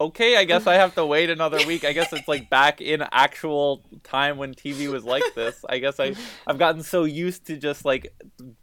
okay, I guess I have to wait another week. I guess it's like back in actual time when TV was like this. I guess I I've gotten so used to just like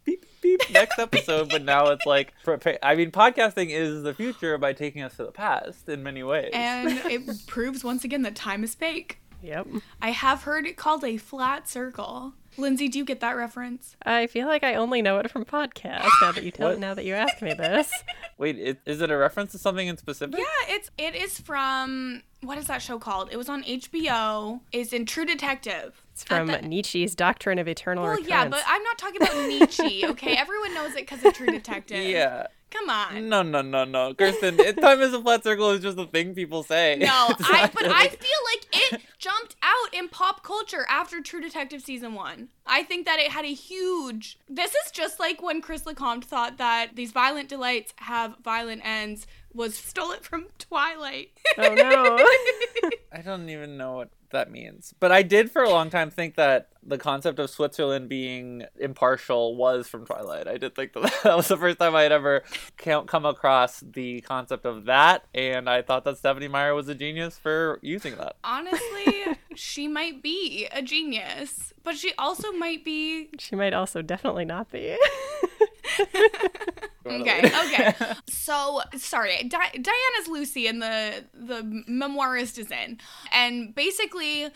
beep beep next episode, but now it's like prepa- I mean, podcasting is the future by taking us to the past in many ways. And it proves once again that time is fake. Yep. I have heard it called a flat circle. Lindsay, do you get that reference? I feel like I only know it from podcasts. Now that you tell, What? now that you ask me this, [LAUGHS] Wait, it, is it a reference to something in specific? Yeah, it's it is from what is that show called? It was on HBO. It's in True Detective. it's from the- Nietzsche's Doctrine of Eternal Well, Recurrence. yeah, but I'm not talking about Nietzsche. Okay, [LAUGHS] everyone knows it because of True [LAUGHS] Detective. Yeah. Come on. No, no, no, no. Kirsten, it, time is a flat circle is just a thing people say. No, [LAUGHS] I but really- I feel like it jumped out in pop culture after True Detective season one. I think that it had a huge. This is just like when Chris Lecomte thought that these violent delights have violent ends. Was stole it from Twilight. oh no. [LAUGHS] I don't even know what that means. But I did for a long time think that the concept of Switzerland being impartial was from Twilight. I did think that [LAUGHS] that was the first time I had ever come across the concept of that, and I thought that Stephenie Meyer was a genius for using that. Honestly, [LAUGHS] she might be a genius, but she also might be. She might also definitely not be. [LAUGHS] [LAUGHS] okay, okay. [LAUGHS] So sorry, Di- Diana's Lucy, and the the memoirist is in, and basically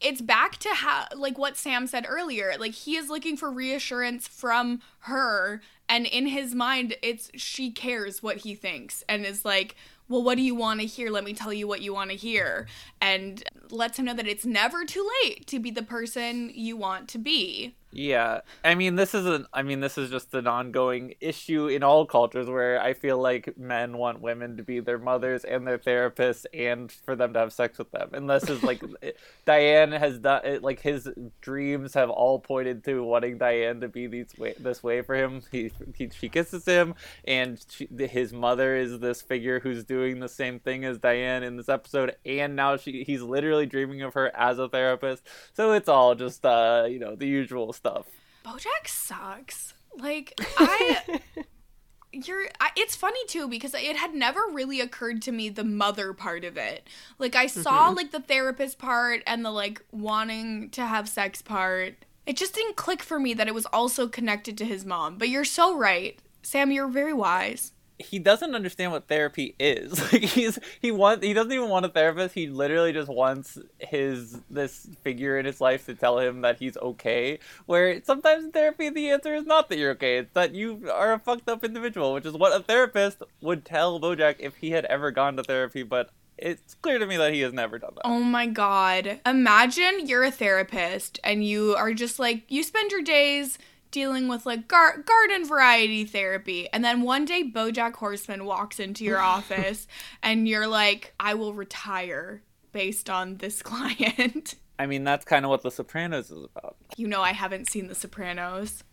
it's back to how like what Sam said earlier. Like he is looking for reassurance from her and in his mind it's she cares what he thinks and is like, "Well, what do you want to hear? Let me tell you what you want to hear." And lets him know that it's never too late to be the person you want to be. Yeah, I mean, this is an. I mean, this is just an ongoing issue in all cultures where I feel like men want women to be their mothers and their therapists, and for them to have sex with them. And this is like, [LAUGHS] Diane has done it. Like his dreams have all pointed to wanting Diane to be these way, this way for him. He, he she kisses him, and she, his mother is this figure who's doing the same thing as Diane in this episode, and now she he's literally dreaming of her as a therapist. So it's all just uh, you know the usual stuff. Bojack sucks. Like I [LAUGHS] you're I, it's funny too because it had never really occurred to me the mother part of it. Like I saw mm-hmm. like the therapist part and the like wanting to have sex part. It just didn't click for me that it was also connected to his mom. But you're so right. Sam, you're very wise he doesn't understand what therapy is. [LAUGHS] Like he's he wants he doesn't even want a therapist. He literally just wants his this figure in his life to tell him that he's okay. Where sometimes in therapy the answer is not that you're okay. It's that you are a fucked up individual, which is what a therapist would tell Bojack if he had ever gone to therapy, but it's clear to me that he has never done that. Oh my god. Imagine you're a therapist and you are just like you spend your days dealing with like gar- garden variety therapy. And then one day bojack horseman walks into your [LAUGHS] office and you're like i will retire based on this [LAUGHS] client. I mean that's kind of what the sopranos is about. You know i haven't seen the sopranos.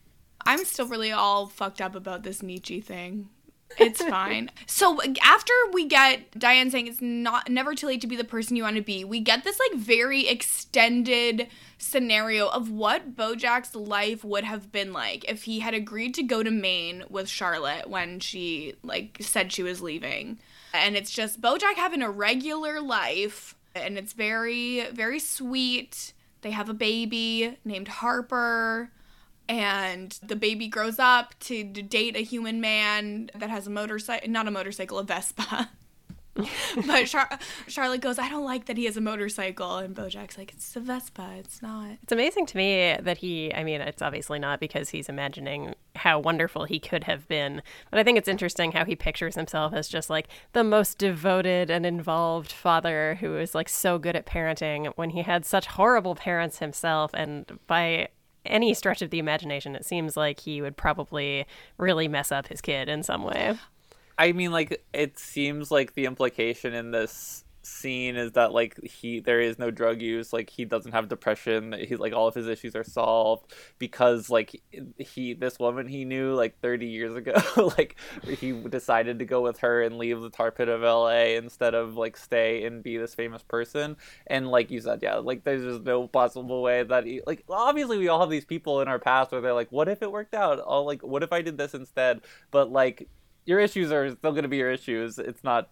I'm still really all fucked up about this nietzsche thing it's fine. So after we get Diane saying it's not never too late to be the person you want to be, we get this like very extended scenario of what Bojack's life would have been like if he had agreed to go to Maine with Charlotte when she like said she was leaving. And it's just Bojack having a regular life and it's very very sweet. They have a baby named Harper and the baby grows up to date a human man that has a motorcycle, not a motorcycle, a Vespa. [LAUGHS] but Char- Charlotte goes, I don't like that he has a motorcycle. And Bojack's like, it's a Vespa. It's not. It's amazing to me that he, I mean, it's obviously not because he's imagining how wonderful he could have been. But I think it's interesting how he pictures himself as just like the most devoted and involved father who is like so good at parenting when he had such horrible parents himself. And by any stretch of the imagination, it seems like he would probably really mess up his kid in some way. I mean, like, it seems like the implication in this scene is that like he there is no drug use like he doesn't have depression he's like all of his issues are solved because like he this woman he knew like 30 years ago [LAUGHS] like he decided to go with her and leave the tar pit of la instead of like stay and be this famous person. And like you said yeah like there's just no possible way that he like obviously we all have these people in our past where they're like what if it worked out? Oh like what if i did this instead? But like your issues are still going to be your issues. It's not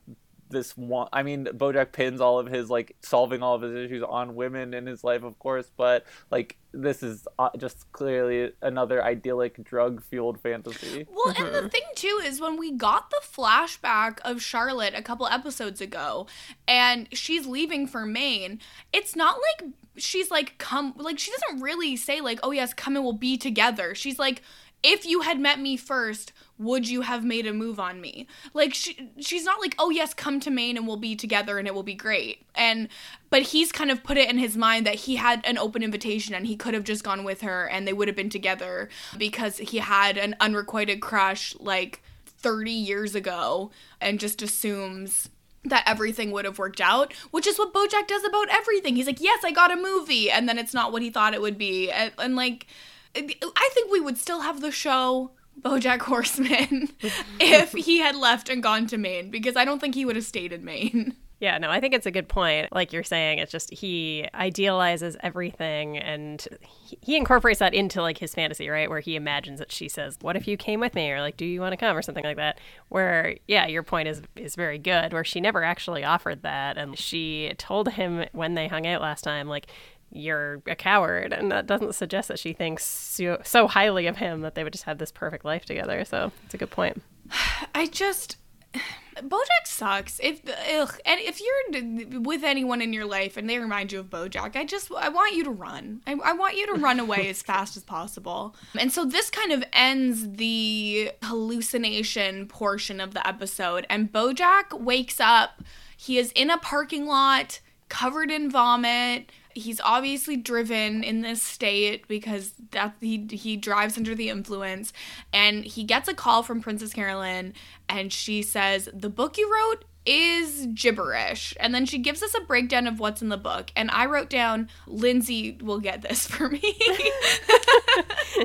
this one i mean bojack pins all of his like solving all of his issues on women in his life of course but like this is uh, just clearly another idyllic drug fueled fantasy. Well and the thing too is when we got the flashback of charlotte a couple episodes ago and she's leaving for maine it's not like she's like come like she doesn't really say like oh yes come and we'll be together. She's like if you had met me first would you have made a move on me like she she's not like oh yes come to maine and we'll be together and it will be great and but he's kind of put it in his mind that he had an open invitation and he could have just gone with her and they would have been together because he had an unrequited crush like 30 years ago and just assumes that everything would have worked out, which is what Bojack does about everything. He's like, "Yes, I got a movie," and then it's not what he thought it would be. And, and like I think we would still have the show Bojack Horseman [LAUGHS] [LAUGHS] if he had left and gone to Maine because I don't think he would have stayed in Maine. [LAUGHS] Yeah, no, I think it's a good point. Like you're saying, it's just he idealizes everything and he, he incorporates that into like his fantasy, right? Where he imagines that she says, "What if you came with me?" or like, "Do you want to come?" or something like that. Where yeah, your point is is very good. Where she never actually offered that, and she told him when they hung out last time, like, you're a coward and that doesn't suggest that she thinks so, so highly of him that they would just have this perfect life together so it's a good point [SIGHS] I just [SIGHS] Bojack sucks. If ugh, and if you're with anyone in your life and they remind you of Bojack, I just I want you to run. I, I want you to run away as [LAUGHS] fast as possible. And so this kind of ends the hallucination portion of the episode. And Bojack wakes up. He is in a parking lot covered in vomit he's obviously driven in this state because that he he drives under the influence and he gets a call from Princess Carolyn and she says the book you wrote is gibberish. And then she gives us a breakdown of what's in the book. And I wrote down, Lindsay will get this [LAUGHS] for me.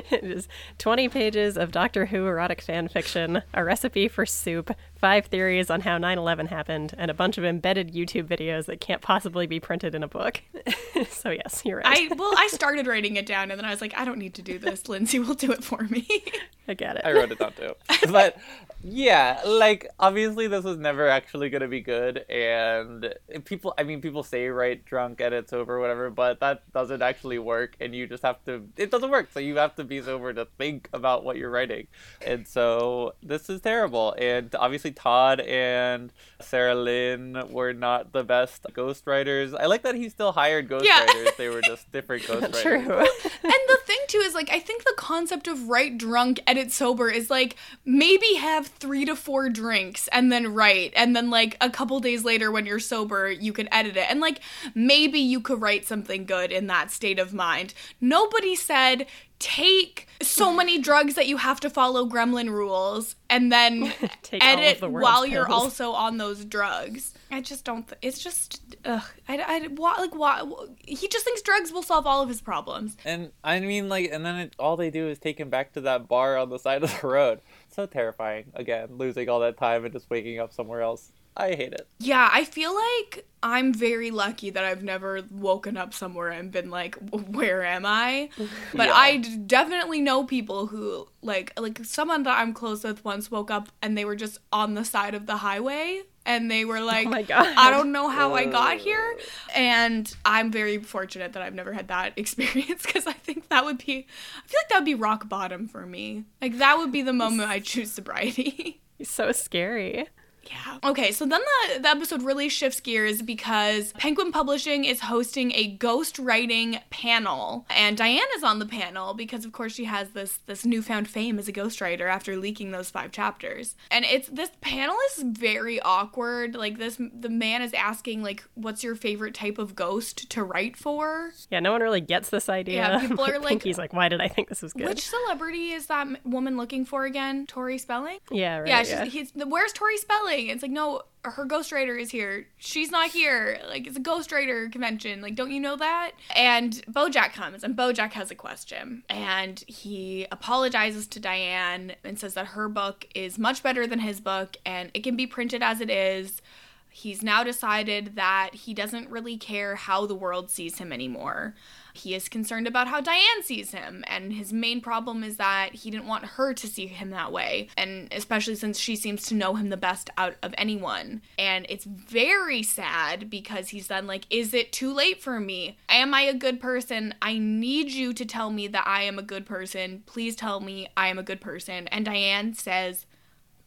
it is 20 pages of Doctor Who erotic fan fiction, a recipe for soup, five theories on how 9 11 happened, and a bunch of embedded YouTube videos that can't possibly be printed in a book. [LAUGHS] so, yes, you're right. I, well, I started writing it down and then I was like, I don't need to do this. Lindsay will do it for me. [LAUGHS] I get it. I wrote it down too. But yeah, like obviously this was never actually gonna be good, and people. I mean, people say write drunk, edit sober, whatever, but that doesn't actually work, and you just have to. It doesn't work, so you have to be sober to think about what you're writing, and so this is terrible. And obviously, Todd and Sarah Lynn were not the best ghostwriters. I like that he still hired ghostwriters. Yeah. they were just different [LAUGHS] ghostwriters. True. [LAUGHS] and the thing too is like I think the concept of write drunk, edit sober is like maybe have three to four drinks and then write. And then like a couple days later when you're sober you can edit it. And like maybe you could write something good in that state of mind. Nobody said take so [LAUGHS] many drugs that you have to follow gremlin rules and then [LAUGHS] edit the while pills. you're also on those drugs i just don't th- it's just ugh, I, I, why, like why he just thinks drugs will solve all of his problems and i mean like and then it, all they do is take him back to that bar on the side of the road so terrifying. Again, losing all that time and just waking up somewhere else. I hate it. Yeah, I feel like I'm very lucky that I've never woken up somewhere and been like, "Where am I?" [LAUGHS] But yeah. I definitely know people who like like someone that I'm close with once woke up and they were just on the side of the highway and they were oh like, oh I don't know how I got here. And I'm very fortunate that I've never had that [LAUGHS] experience because I think that would be, I feel like that would be rock bottom for me. Like that would be the moment I choose sobriety. [LAUGHS] so scary. Yeah. Okay, so then the, the episode really shifts gears because Penguin Publishing is hosting a ghost writing panel. And Diane is on the panel because of course she has this this newfound fame as a ghostwriter after leaking those five chapters. And it's this panel is very awkward. Like this the man is asking like what's your favorite type of ghost to write for? Yeah, no one really gets this idea. Yeah, people are [LAUGHS] like He's like, why did I think this was good? Which celebrity is that woman looking for again? Tori Spelling? Yeah, right. Yeah, yeah. he's where's Tori Spelling? It's like, no, her ghostwriter is here. She's not here. Like, it's a ghostwriter convention. Like, don't you know that? And Bojack comes, and Bojack has a question. And he apologizes to Diane and says that her book is much better than his book, and it can be printed as it is. He's now decided that he doesn't really care how the world sees him anymore. He is concerned about how Diane sees him, and his main problem is that he didn't want her to see him that way, and especially since she seems to know him the best out of anyone. And it's very sad because he's then like, Is it too late for me? Am I a good person? I need you to tell me that I am a good person. Please tell me I am a good person. And Diane says,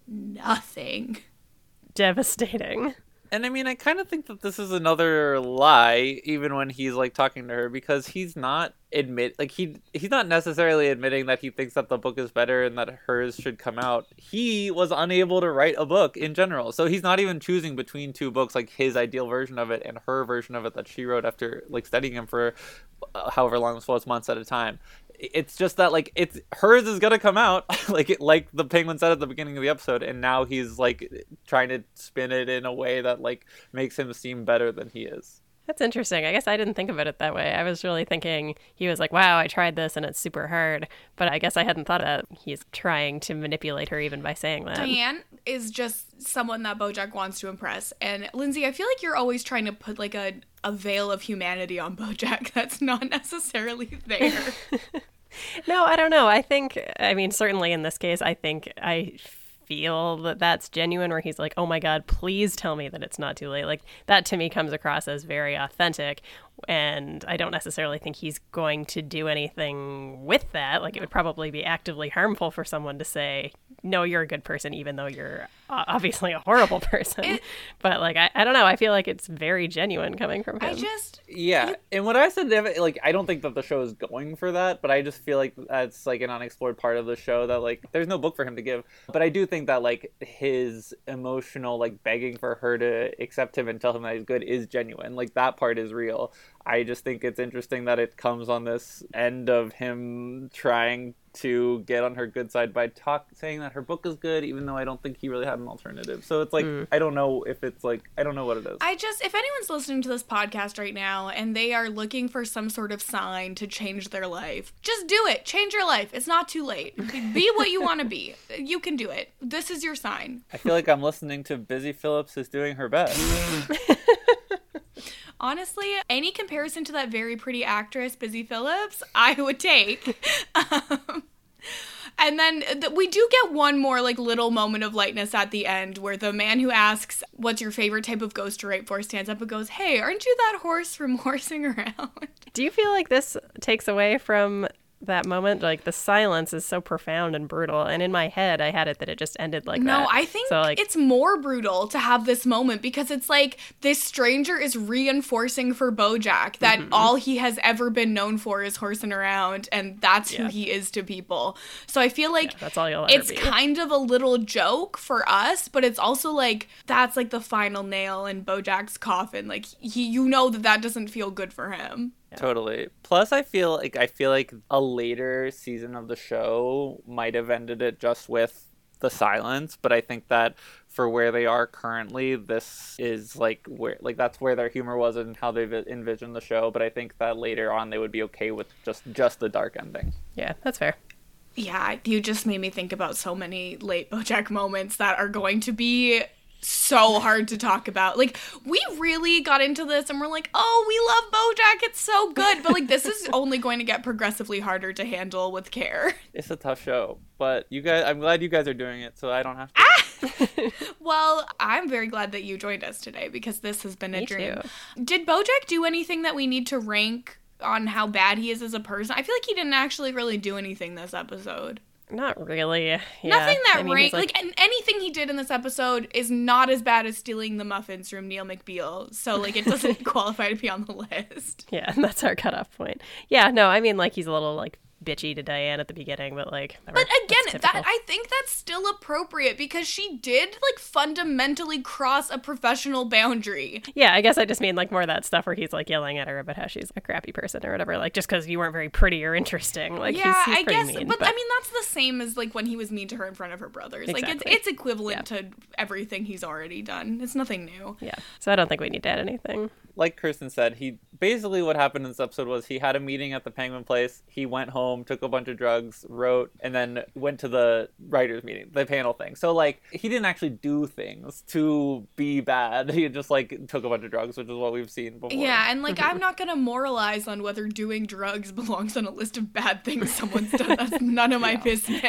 Nothing. Devastating. And I mean, I kind of think that this is another lie, even when he's like talking to her, because he's not admit like he he's not necessarily admitting that he thinks that the book is better and that hers should come out. He was unable to write a book in general, so he's not even choosing between two books, like his ideal version of it and her version of it that she wrote after like studying him for uh, however long this was, months at a time it's just that like it's hers is gonna come out [LAUGHS] like it, like the penguin said at the beginning of the episode and now he's like trying to spin it in a way that like makes him seem better than he is that's interesting. I guess I didn't think of it that way. I was really thinking he was like, wow, I tried this and it's super hard. But I guess I hadn't thought that he's trying to manipulate her even by saying that. Diane, is just someone that Bojack wants to impress. And Lindsay, I feel like you're always trying to put like a, a veil of humanity on Bojack [LAUGHS] that's not necessarily there. [LAUGHS] No, I don't know. I think, I mean, certainly in this case, I think I feel that that's genuine where he's like, oh my God, please tell me that it's not too late. Like, that to me comes across as very authentic. And I don't necessarily think he's going to do anything with that. Like, it would probably be actively harmful for someone to say, no, you're a good person, even though you're obviously a horrible [LAUGHS] person. It- but, like, I, I don't know. I feel like it's very genuine coming from him. I just Yeah, and what I said, like, I don't think that the show is going for that, but I just feel like that's like an unexplored part of the show that like there's no book for him to give. But I do think that like his emotional like begging for her to accept him and tell him that he's good is genuine. Like that part is real. I just think it's interesting that it comes on this end of him trying to get on her good side by talk saying that her book is good, even though I don't think he really had an alternative. So it's like hmm. I don't know if it's like I don't know what it is. I just, if anyone's listening to this podcast right now and they are looking for some sort of sign to change their life, just do it. Change your life. It's not too late. [LAUGHS] Be what you want to be. You can do it. This is your sign. I feel like I'm listening to Busy Phillips is doing her best. [LAUGHS] Honestly, any comparison to that very pretty actress, Busy Phillips, I would take. [LAUGHS] Um, and then th- we do get one more like little moment of lightness at the end where the man who asks, "What's your favorite type of ghost to write for?" stands up and goes, "Hey, aren't you that horse from [LAUGHS] horsing around?" Do you feel like this takes away from that moment? Like the silence is so profound and brutal, and in my head, I had it that it just ended like No, that. I think so. Like, it's more brutal to have this moment because it's like this stranger is reinforcing for Bojack that Mm-hmm. all he has ever been known for is horsing around, and that's who he is to people. So I feel like that's all you'll ever it's kind of a little joke for us, but it's also like that's like the final nail in Bojack's coffin. Like he, you know that that doesn't feel good for him. Totally. Plus, I feel like I feel like a later season of the show might have ended it just with the silence, but I think that for where they are currently, this is like where like that's where their humor was and how they've envisioned the show. But I think that later on they would be okay with just just the dark ending. yeah, that's fair. Yeah, you just made me think about so many late Bojack moments that are going to be so hard to talk about. Like, we really got into this and we're like, oh, we love Bojack, it's so good. But, like, this is [LAUGHS] only going to get progressively harder to handle with care. It's a tough show, but you guys, I'm glad you guys are doing it, so I don't have to. Ah! [LAUGHS] Well, I'm very glad that you joined us today because this has been a Me dream. too. Did Bojack do anything that we need to rank on how bad he is as a person? I feel like he didn't actually really do anything this episode. Not really. Yeah. Nothing that I mean, like, an- anything he did in this episode is not as bad as stealing the muffins from Neal McBeal. So like it doesn't [LAUGHS] qualify to be on the list. Yeah, [LAUGHS] that's our cutoff point. Yeah, no, I mean, like he's a little like bitchy to Diane at the beginning, but like. But again, that. I think that's still appropriate because she did like fundamentally cross a professional boundary. Yeah, I guess I just mean like more of that stuff where he's like yelling at her about how she's a crappy person or whatever, like just because you weren't very pretty or interesting. Like yeah, he's, he's I pretty guess, mean, but, I mean that's the same as like when he was mean to her in front of her brothers. Like Exactly. it's it's equivalent to everything he's already done. It's nothing new. yeah. So I don't think we need to add anything. like Kirsten said, he basically what happened in this episode was he had a meeting at the Penguin Place. He went home, took a bunch of drugs, wrote, and then went to the writers' meeting, the panel thing. So like he didn't actually do things to be bad. [LAUGHS] He just like took a bunch of drugs, which is what we've seen before. Yeah, and like I'm [LAUGHS] not gonna moralize on whether doing drugs [LAUGHS] belongs on a list of bad things someone's done. That's none of my business.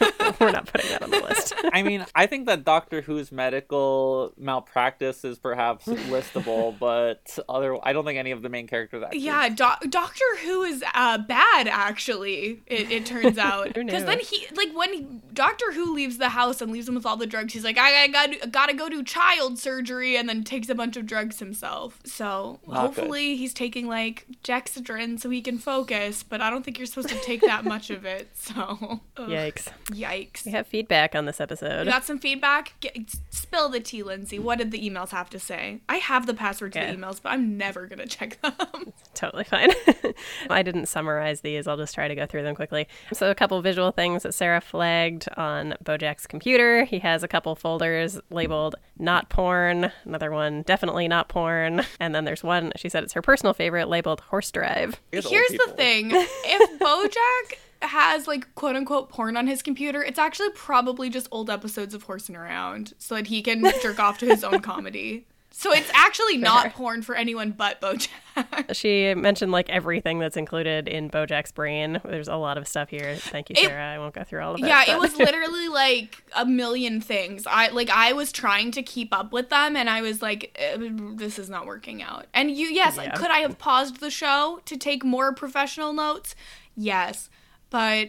No, [LAUGHS] we're not putting that on the list. [LAUGHS] I mean, I think that Doctor Who's medical malpractice is perhaps listable, [LAUGHS] but other I don't think any of the main characters actually. Yeah, Do- Doctor Who is uh, bad. Actually, it, it turns out because then he like when he, Doctor Who leaves the house and leaves him with all the drugs. He's like, I, I got gotta go do child surgery, and then takes a bunch of drugs himself. So Not hopefully he's taking like Dexedrine so he can focus. But I don't think you're supposed to take that much of it. So ugh, Yikes. yikes. We have feedback on this episode. You got some feedback? Get, spill the tea, Lindsay. What did the emails have to say? I have the password to Okay. the emails, but I'm never gonna check [LAUGHS] them. Totally fine. [LAUGHS] I didn't summarize these. I'll just try to go through them quickly. So, a couple visual things that Sarah flagged on Bojack's computer. He has a couple folders labeled not porn, another one definitely not porn, and then there's one, she said it's her personal favorite, labeled horse drive. I guess old Here's the thing: [LAUGHS] if BoJack has like quote unquote porn on his computer, it's actually probably just old episodes of Horsing Around so that he can [LAUGHS] jerk off to his own comedy. So it's actually not porn for anyone but Bojack. She mentioned like everything that's included in Bojack's brain. There's a lot of stuff here. Thank you, It- Sarah. I won't go through all of it. Yeah, but- it was [LAUGHS] literally like a million things. I like I was trying to keep up with them and I was like "Eh, this is not working out. And you yes, Yeah. could I have paused the show to take more professional notes? Yes.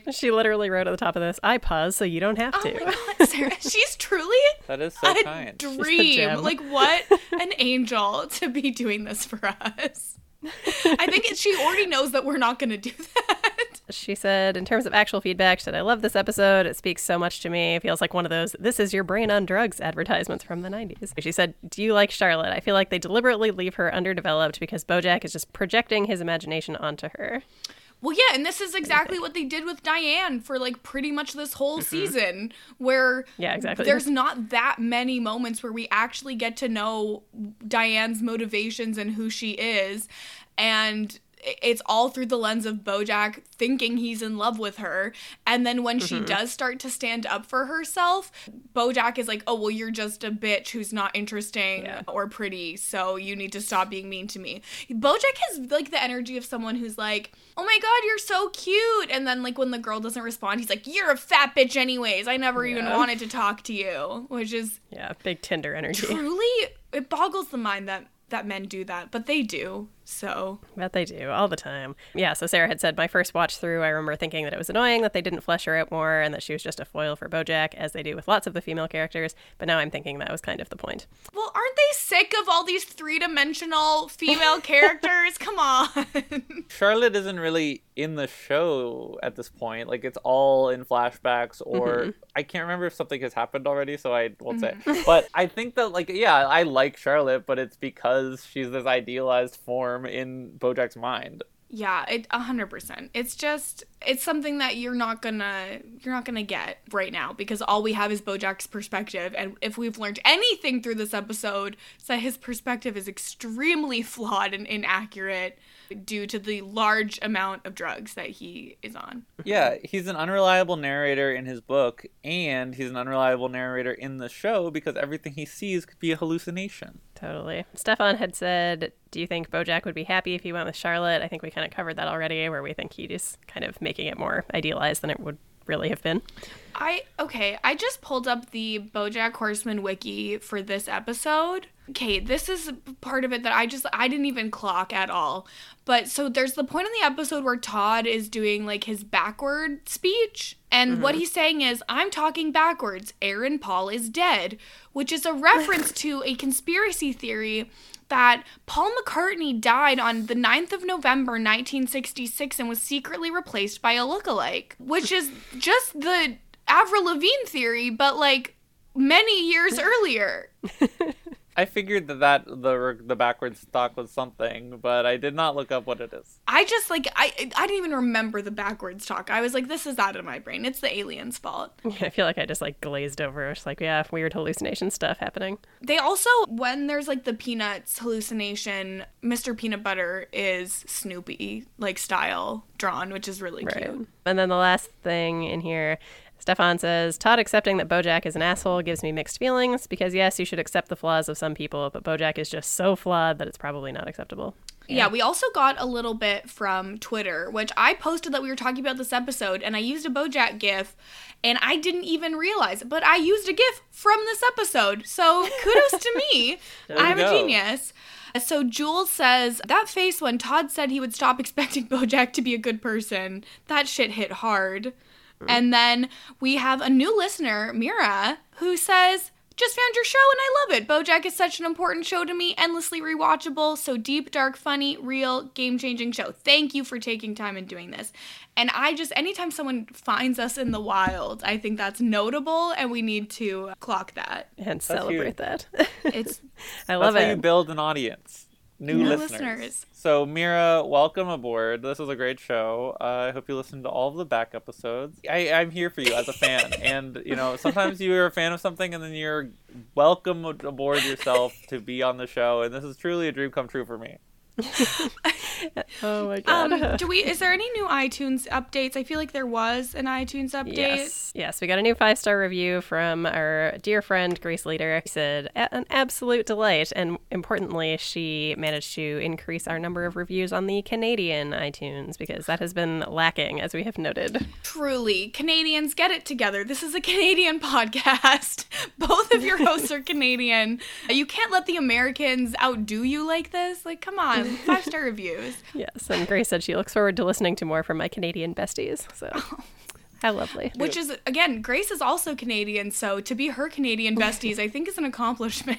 But [LAUGHS] She literally wrote at the top of this, I pause so you don't have oh to. my god, [LAUGHS] Sarah, she's truly That is so a kind. dream. gem. [LAUGHS] Like what an angel to be doing this for us. I think she already knows that we're not going to do that. She said, in terms of actual feedback, she said, I love this episode. It speaks so much to me. It feels like one of those, this is your brain on drugs advertisements from the 90s. She said, Do you like Charlotte? I feel like they deliberately leave her underdeveloped because Bojack is just projecting his imagination onto her. Well, yeah, and this is exactly what they did with Diane for like pretty much this whole mm-hmm. season, where Yeah, exactly. there's not that many moments where we actually get to know Diane's motivations and who she is, and it's all through the lens of Bojack thinking he's in love with her, and then when she mm-hmm. does start to stand up for herself, Bojack is like, "Oh, well, you're just a bitch who's not interesting Yeah. or pretty, so you need to stop being mean to me." Bojack has like the energy of someone who's like, "Oh my god, you're so cute," and then like when the girl doesn't respond, he's like, "You're a fat bitch, anyways. I never even wanted to talk to you," which is Yeah, big Tinder energy. truly it boggles the mind that that men do that, but they do. So Bet they do all the time. Yeah, so Sarah had said my first watch through, I remember thinking that it was annoying that they didn't flesh her out more and that she was just a foil for Bojack, as they do with lots of the female characters. But now I'm thinking that was kind of the point. Well, aren't they sick of all these three dimensional female characters? [LAUGHS] Come on. [LAUGHS] Charlotte isn't really in the show at this point. Like it's all in flashbacks, or Mm-hmm. I can't remember if something has happened already, so I won't say. But I think that, like, yeah, I like Charlotte, but it's because she's this idealized form in BoJack's mind. yeah, it hundred percent. It's just it's something that you're not gonna you're not gonna get right now because all we have is Bojack's perspective, and if we've learned anything through this episode, it's that his perspective is extremely [LAUGHS] flawed and inaccurate due to the large amount of drugs that he is on. Yeah, he's an unreliable narrator in his book, and he's an unreliable narrator in the show because everything he sees could be a hallucination. Totally. Stefan had said, Do you think Bojack would be happy if he went with Charlotte? I think we kind of covered that already, where we think he just kind of making it more idealized than it would really have been. I okay, I just pulled up the BoJack Horseman wiki for this episode. Okay, this is part of it that I just I didn't even clock at all. But so there's the point in the episode where Todd is doing like his backward speech and what mm-hmm. he's saying is I'm talking backwards. Aaron Paul is dead, which is a reference to a conspiracy theory that Paul McCartney died on the 9th of November 1966 and was secretly replaced by a lookalike, which is just the Avril Lavigne theory, but like many years [LAUGHS] earlier. I figured that, that the the backwards stock was something, but I did not look up what it is. I just like I I didn't even remember the backwards talk. I was like, this is out of my brain. It's the aliens' fault. [LAUGHS] I feel like I just like glazed over. It's like, yeah, weird hallucination stuff happening. They also, when there's like the peanuts hallucination, Mr. Peanut Butter is Snoopy like style drawn, which is really cute. And then the last thing in here, Stefan says Todd accepting that Bojack is an asshole gives me mixed feelings because yes, you should accept the flaws of some people, but Bojack is just so flawed that it's probably not acceptable. Yeah. we also got a little bit from Twitter, which I posted that we were talking about this episode, and I used a Bojack GIF, and I didn't even realize, but I used a GIF from this episode. So [LAUGHS] kudos to me. I'm a genius. So Jules says that face when Todd said he would stop [LAUGHS] expecting Bojack to be a good person, that shit hit hard. Mm-hmm. And then we have a new listener, Mira, who says, just found your show and I love it. Bojack is such an important show to me, endlessly rewatchable, so deep, dark, funny, real, game changing show. Thank you for taking time and doing this. And I just, anytime someone finds us in the wild, I think that's notable and we need to clock that. And huge. celebrate that. It's [LAUGHS] I love That's how you build an audience. New, New listeners. listeners. So Mira, welcome aboard. This was a great show. Uh, I hope you listened to all of the back episodes. I, I'm here for you as a fan, [LAUGHS] and you know sometimes you're a fan of something, and then you're welcome aboard yourself to be on the show. And this is truly a dream come true for me. [LAUGHS] [LAUGHS] oh my god. Um, do we? [LAUGHS] Is there any new iTunes updates? I feel like there was an iTunes update. Yes. Yes. We got a new five star review from our dear friend Grace Leader. She said, an absolute delight. And importantly, she managed to increase our number of reviews on the Canadian iTunes because that has been lacking, as we have noted. Truly, Canadians get it together. This is a Canadian [LAUGHS] podcast. Both of your hosts are Canadian. You can't let the Americans outdo you like this. Like, come on, five star reviews. Yes. And Grace said she looks forward to listening to more from my Canadian besties. So. Oh. How lovely. Which is, again, Grace is also Canadian, so to be her Canadian [LAUGHS] besties, I think is an accomplishment.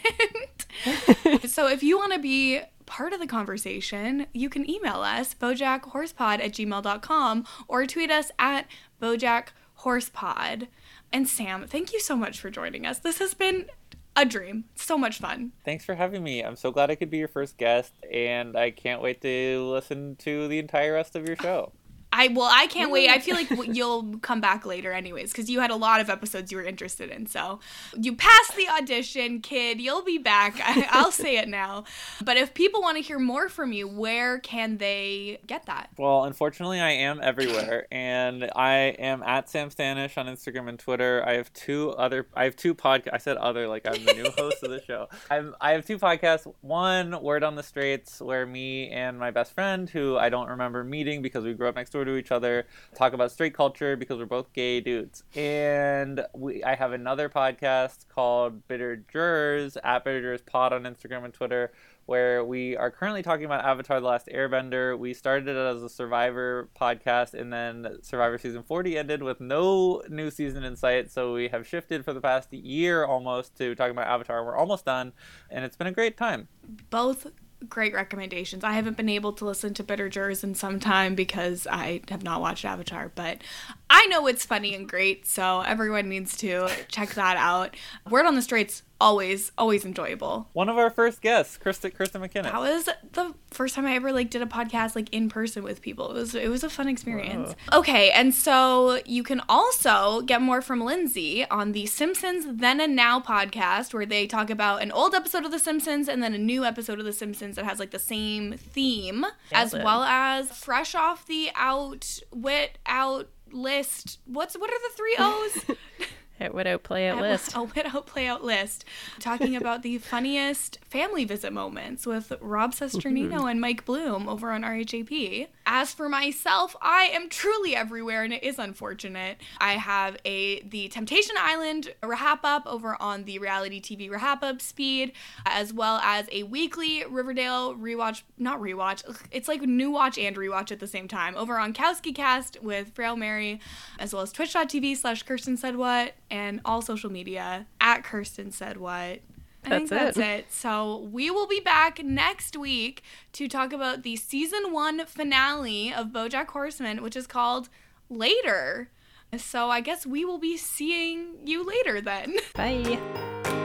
[LAUGHS] so if you want to be part of the conversation, you can email us, bojackhorsepod at gmail.com, or tweet us at bojackhorsepod. And Sam, thank you so much for joining us. This has been a dream. So much fun. Thanks for having me. I'm so glad I could be your first guest, and I can't wait to listen to the entire rest of your show. I well, I can't wait. I mm. feel like you'll come back later, anyways, because you had a lot of episodes you were interested in. So you passed the audition, kid. You'll be back. [LAUGHS] I, will say it now. But if people want to hear more from you, where can they get that? Well, unfortunately, I am everywhere, and I am at Sam Stanish on Instagram and Twitter. I have two other. I have two podcasts. I said other like I'm the new host of the show. [LAUGHS] I'm. I have two podcasts. One, Word on the Straits, where me and my best friend, who I don't remember meeting because we grew up next door to each other, talk about straight culture because we're both gay dudes. And we I have another podcast called Bitter Jurors at Bitter Jurors Pod on Instagram and Twitter, where we are currently talking about Avatar: The Last Airbender. We started it as a Survivor podcast, and then Survivor season 40 ended with no new season in sight. So we have shifted for the past year almost to talking about Avatar. We're almost done, and it's been a great time. Both great recommendations. I haven't been able to listen to Bitter Jurors in some time because I have not watched Avatar, but I know it's funny and great, so everyone needs to check that out. Word on the Straits always always enjoyable. One of our first guests, Krista Krista McKinnon. That was the first time I ever like did a podcast like in person with people. It was it was a fun experience. Whoa. Okay, and so you can also get more from Lindsay on the Simpsons Then and Now podcast where they talk about an old episode of The Simpsons and then a new episode of The Simpsons that has like the same theme as well as fresh off the out wit out list. What's what are the three O's? [LAUGHS] Outwit Outplay Outlist. A [LAUGHS] Widow Play Out List. Talking about the funniest family visit moments with Rob Cesternino mm-hmm. and Mike Bloom over on RHAP. As for myself, I am truly everywhere and it is unfortunate. I have a the Temptation Island RHAPup over on the reality TV RHAPup speed, as well as a weekly Riverdale rewatch, not rewatch, it's like new watch and rewatch at the same time over on Kowski Cast with Frail Mary, as well as twitch.tv slash Kirsten Said What and all social media at Kirsten Said What. I that's think that's it. it. So we will be back next week to talk about the season one finale of BoJack Horseman, which is called Later. So I guess we will be seeing you later then. Bye.